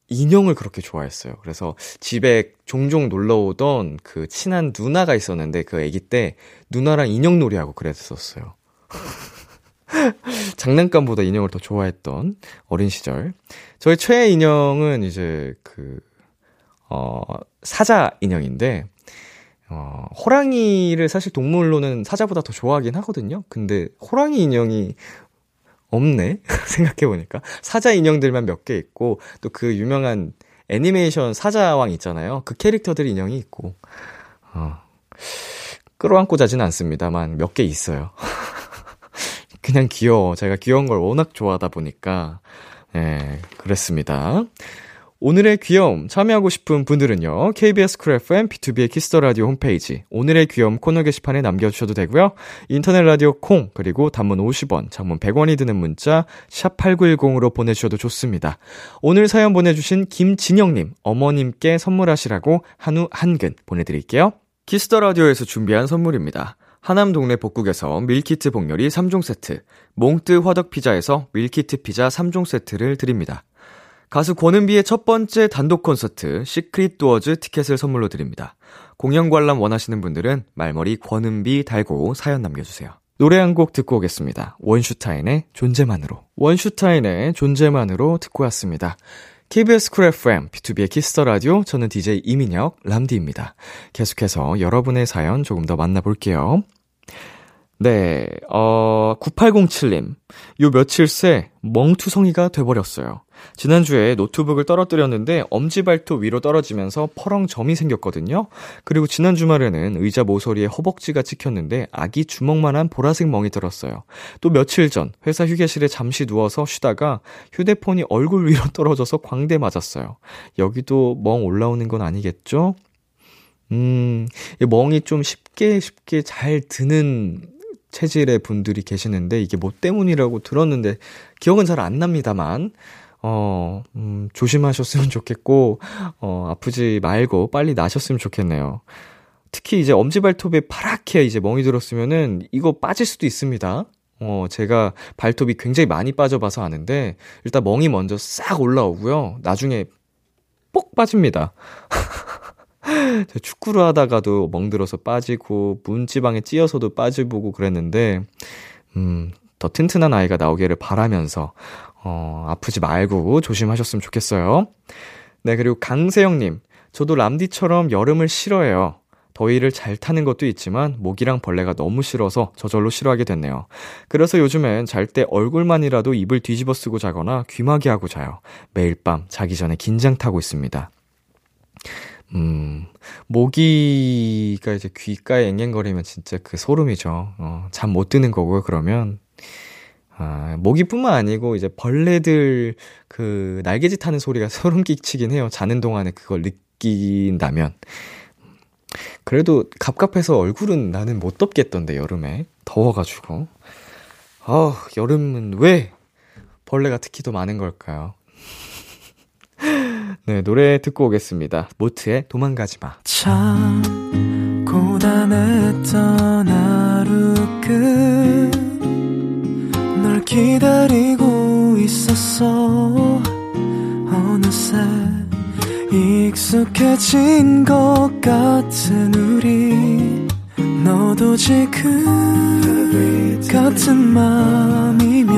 인형을 그렇게 좋아했어요. 그래서 집에 종종 놀러 오던 그 친한 누나가 있었는데, 그 아기 때 누나랑 인형 놀이하고 그랬었어요. 장난감보다 인형을 더 좋아했던 어린 시절. 저희 최애 인형은 이제 그, 어, 사자 인형인데, 어, 호랑이를 사실 동물로는 사자보다 더 좋아하긴 하거든요. 근데 호랑이 인형이 없네? 생각해보니까. 사자 인형들만 몇 개 있고, 또 그 유명한 애니메이션 사자왕 있잖아요. 그 캐릭터들 인형이 있고, 어, 끌어안고 자진 않습니다만 몇 개 있어요. 그냥 귀여워. 제가 귀여운 걸 워낙 좋아하다 보니까, 예, 그랬습니다. 오늘의 귀여움 참여하고 싶은 분들은요. KBS 쿨 FM 비투비의 키스 더 라디오 홈페이지 오늘의 귀여움 코너 게시판에 남겨 주셔도 되고요. 인터넷 라디오 콩 그리고 단문 50원, 장문 100원이 드는 문자 샵 8910으로 보내 주셔도 좋습니다. 오늘 사연 보내 주신 김진영 님, 어머님께 선물하시라고 한우 한근 보내 드릴게요. 키스 더 라디오에서 준비한 선물입니다. 하남 동네 복국에서 밀키트 복요리 3종 세트, 몽뜨 화덕 피자에서 밀키트 피자 3종 세트를 드립니다. 가수 권은비의 첫 번째 단독 콘서트 Secret Doors 티켓을 선물로 드립니다. 공연 관람 원하시는 분들은 말머리 권은비 달고 사연 남겨주세요. 노래 한 곡 듣고 오겠습니다. 원슈타인의 존재만으로. 원슈타인의 존재만으로 듣고 왔습니다. KBS 쿨 FM, 비투비의 키스 더 라디오, 저는 DJ 이민혁, 람디입니다. 계속해서 여러분의 사연 조금 더 만나볼게요. 네, 어, 9807님. 요 며칠 새 멍투성이가 돼버렸어요. 지난주에 노트북을 떨어뜨렸는데 엄지발톱 위로 떨어지면서 퍼렁 점이 생겼거든요. 그리고 지난 주말에는 의자 모서리에 허벅지가 찍혔는데 아기 주먹만한 보라색 멍이 들었어요. 또 며칠 전 회사 휴게실에 잠시 누워서 쉬다가 휴대폰이 얼굴 위로 떨어져서 광대 맞았어요. 여기도 멍 올라오는 건 아니겠죠? 음, 이 멍이 좀 쉽게 쉽게 잘 드는 체질의 분들이 계시는데 이게 뭐 때문이라고 들었는데 기억은 잘 안 납니다만 어, 음, 조심하셨으면 좋겠고, 어, 아프지 말고 빨리 나셨으면 좋겠네요. 특히 이제 엄지발톱에 파랗게 이제 멍이 들었으면은 이거 빠질 수도 있습니다. 어, 제가 발톱이 굉장히 많이 빠져봐서 아는데, 일단 멍이 먼저 싹 올라오고요. 나중에 뽁 빠집니다. 축구를 하다가도 멍들어서 빠지고, 문지방에 찧어서도 빠지고 그랬는데, 음, 더 튼튼한 아이가 나오기를 바라면서, 어, 아프지 말고 조심하셨으면 좋겠어요. 네, 그리고 강세영님. 저도 람디처럼 여름을 싫어해요. 더위를 잘 타는 것도 있지만 모기랑 벌레가 너무 싫어서 저절로 싫어하게 됐네요. 그래서 요즘엔 잘 때 얼굴만이라도 입을 뒤집어 쓰고 자거나 귀마개 하고 자요. 매일 밤 자기 전에 긴장 타고 있습니다. 음, 모기가 이제 귓가에 앵앵거리면 진짜 그 소름이죠. 어, 잠 못 드는 거고요, 그러면. 아, 모기뿐만 아니고 이제 벌레들 그 날개짓 하는 소리가 소름 끼치긴 해요. 자는 동안에 그걸 느낀다면. 그래도 갑갑해서 얼굴은 나는 못 덮겠던데, 여름에. 더워가지고. 아, 여름은 왜 벌레가 특히 더 많은 걸까요? 네, 노래 듣고 오겠습니다. 모트의 도망가지 마. 참 고단했던 하루 끝널 기다리고 있었어 어느새 익숙해진 것 같은 우리 너도 지금 같은 맘이면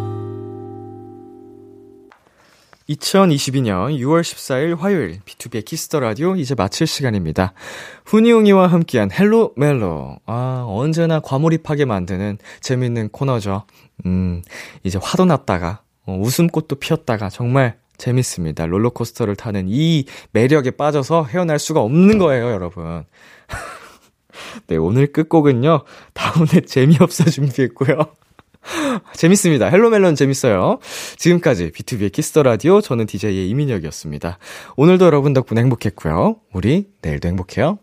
2022년 6월 14일 화요일 비투비의 Kiss the Radio 이제 마칠 시간입니다. 훈이용이와 함께한 Hello 멜로. 아, 언제나 과몰입하게 만드는 재밌는 코너죠. 음, 이제 화도 났다가 어, 웃음꽃도 피었다가 정말 재밌습니다. 롤러코스터를 타는 이 매력에 빠져서 헤어날 수가 없는 거예요, 여러분. 네, 오늘 끝곡은요. 다운의 재미없어 준비했고요. 재밌습니다. Hello 멜로 재밌어요. 지금까지 비투비의 Kiss the Radio 저는 DJ의 이민혁이었습니다. 오늘도 여러분 덕분에 행복했고요. 우리 내일도 행복해요.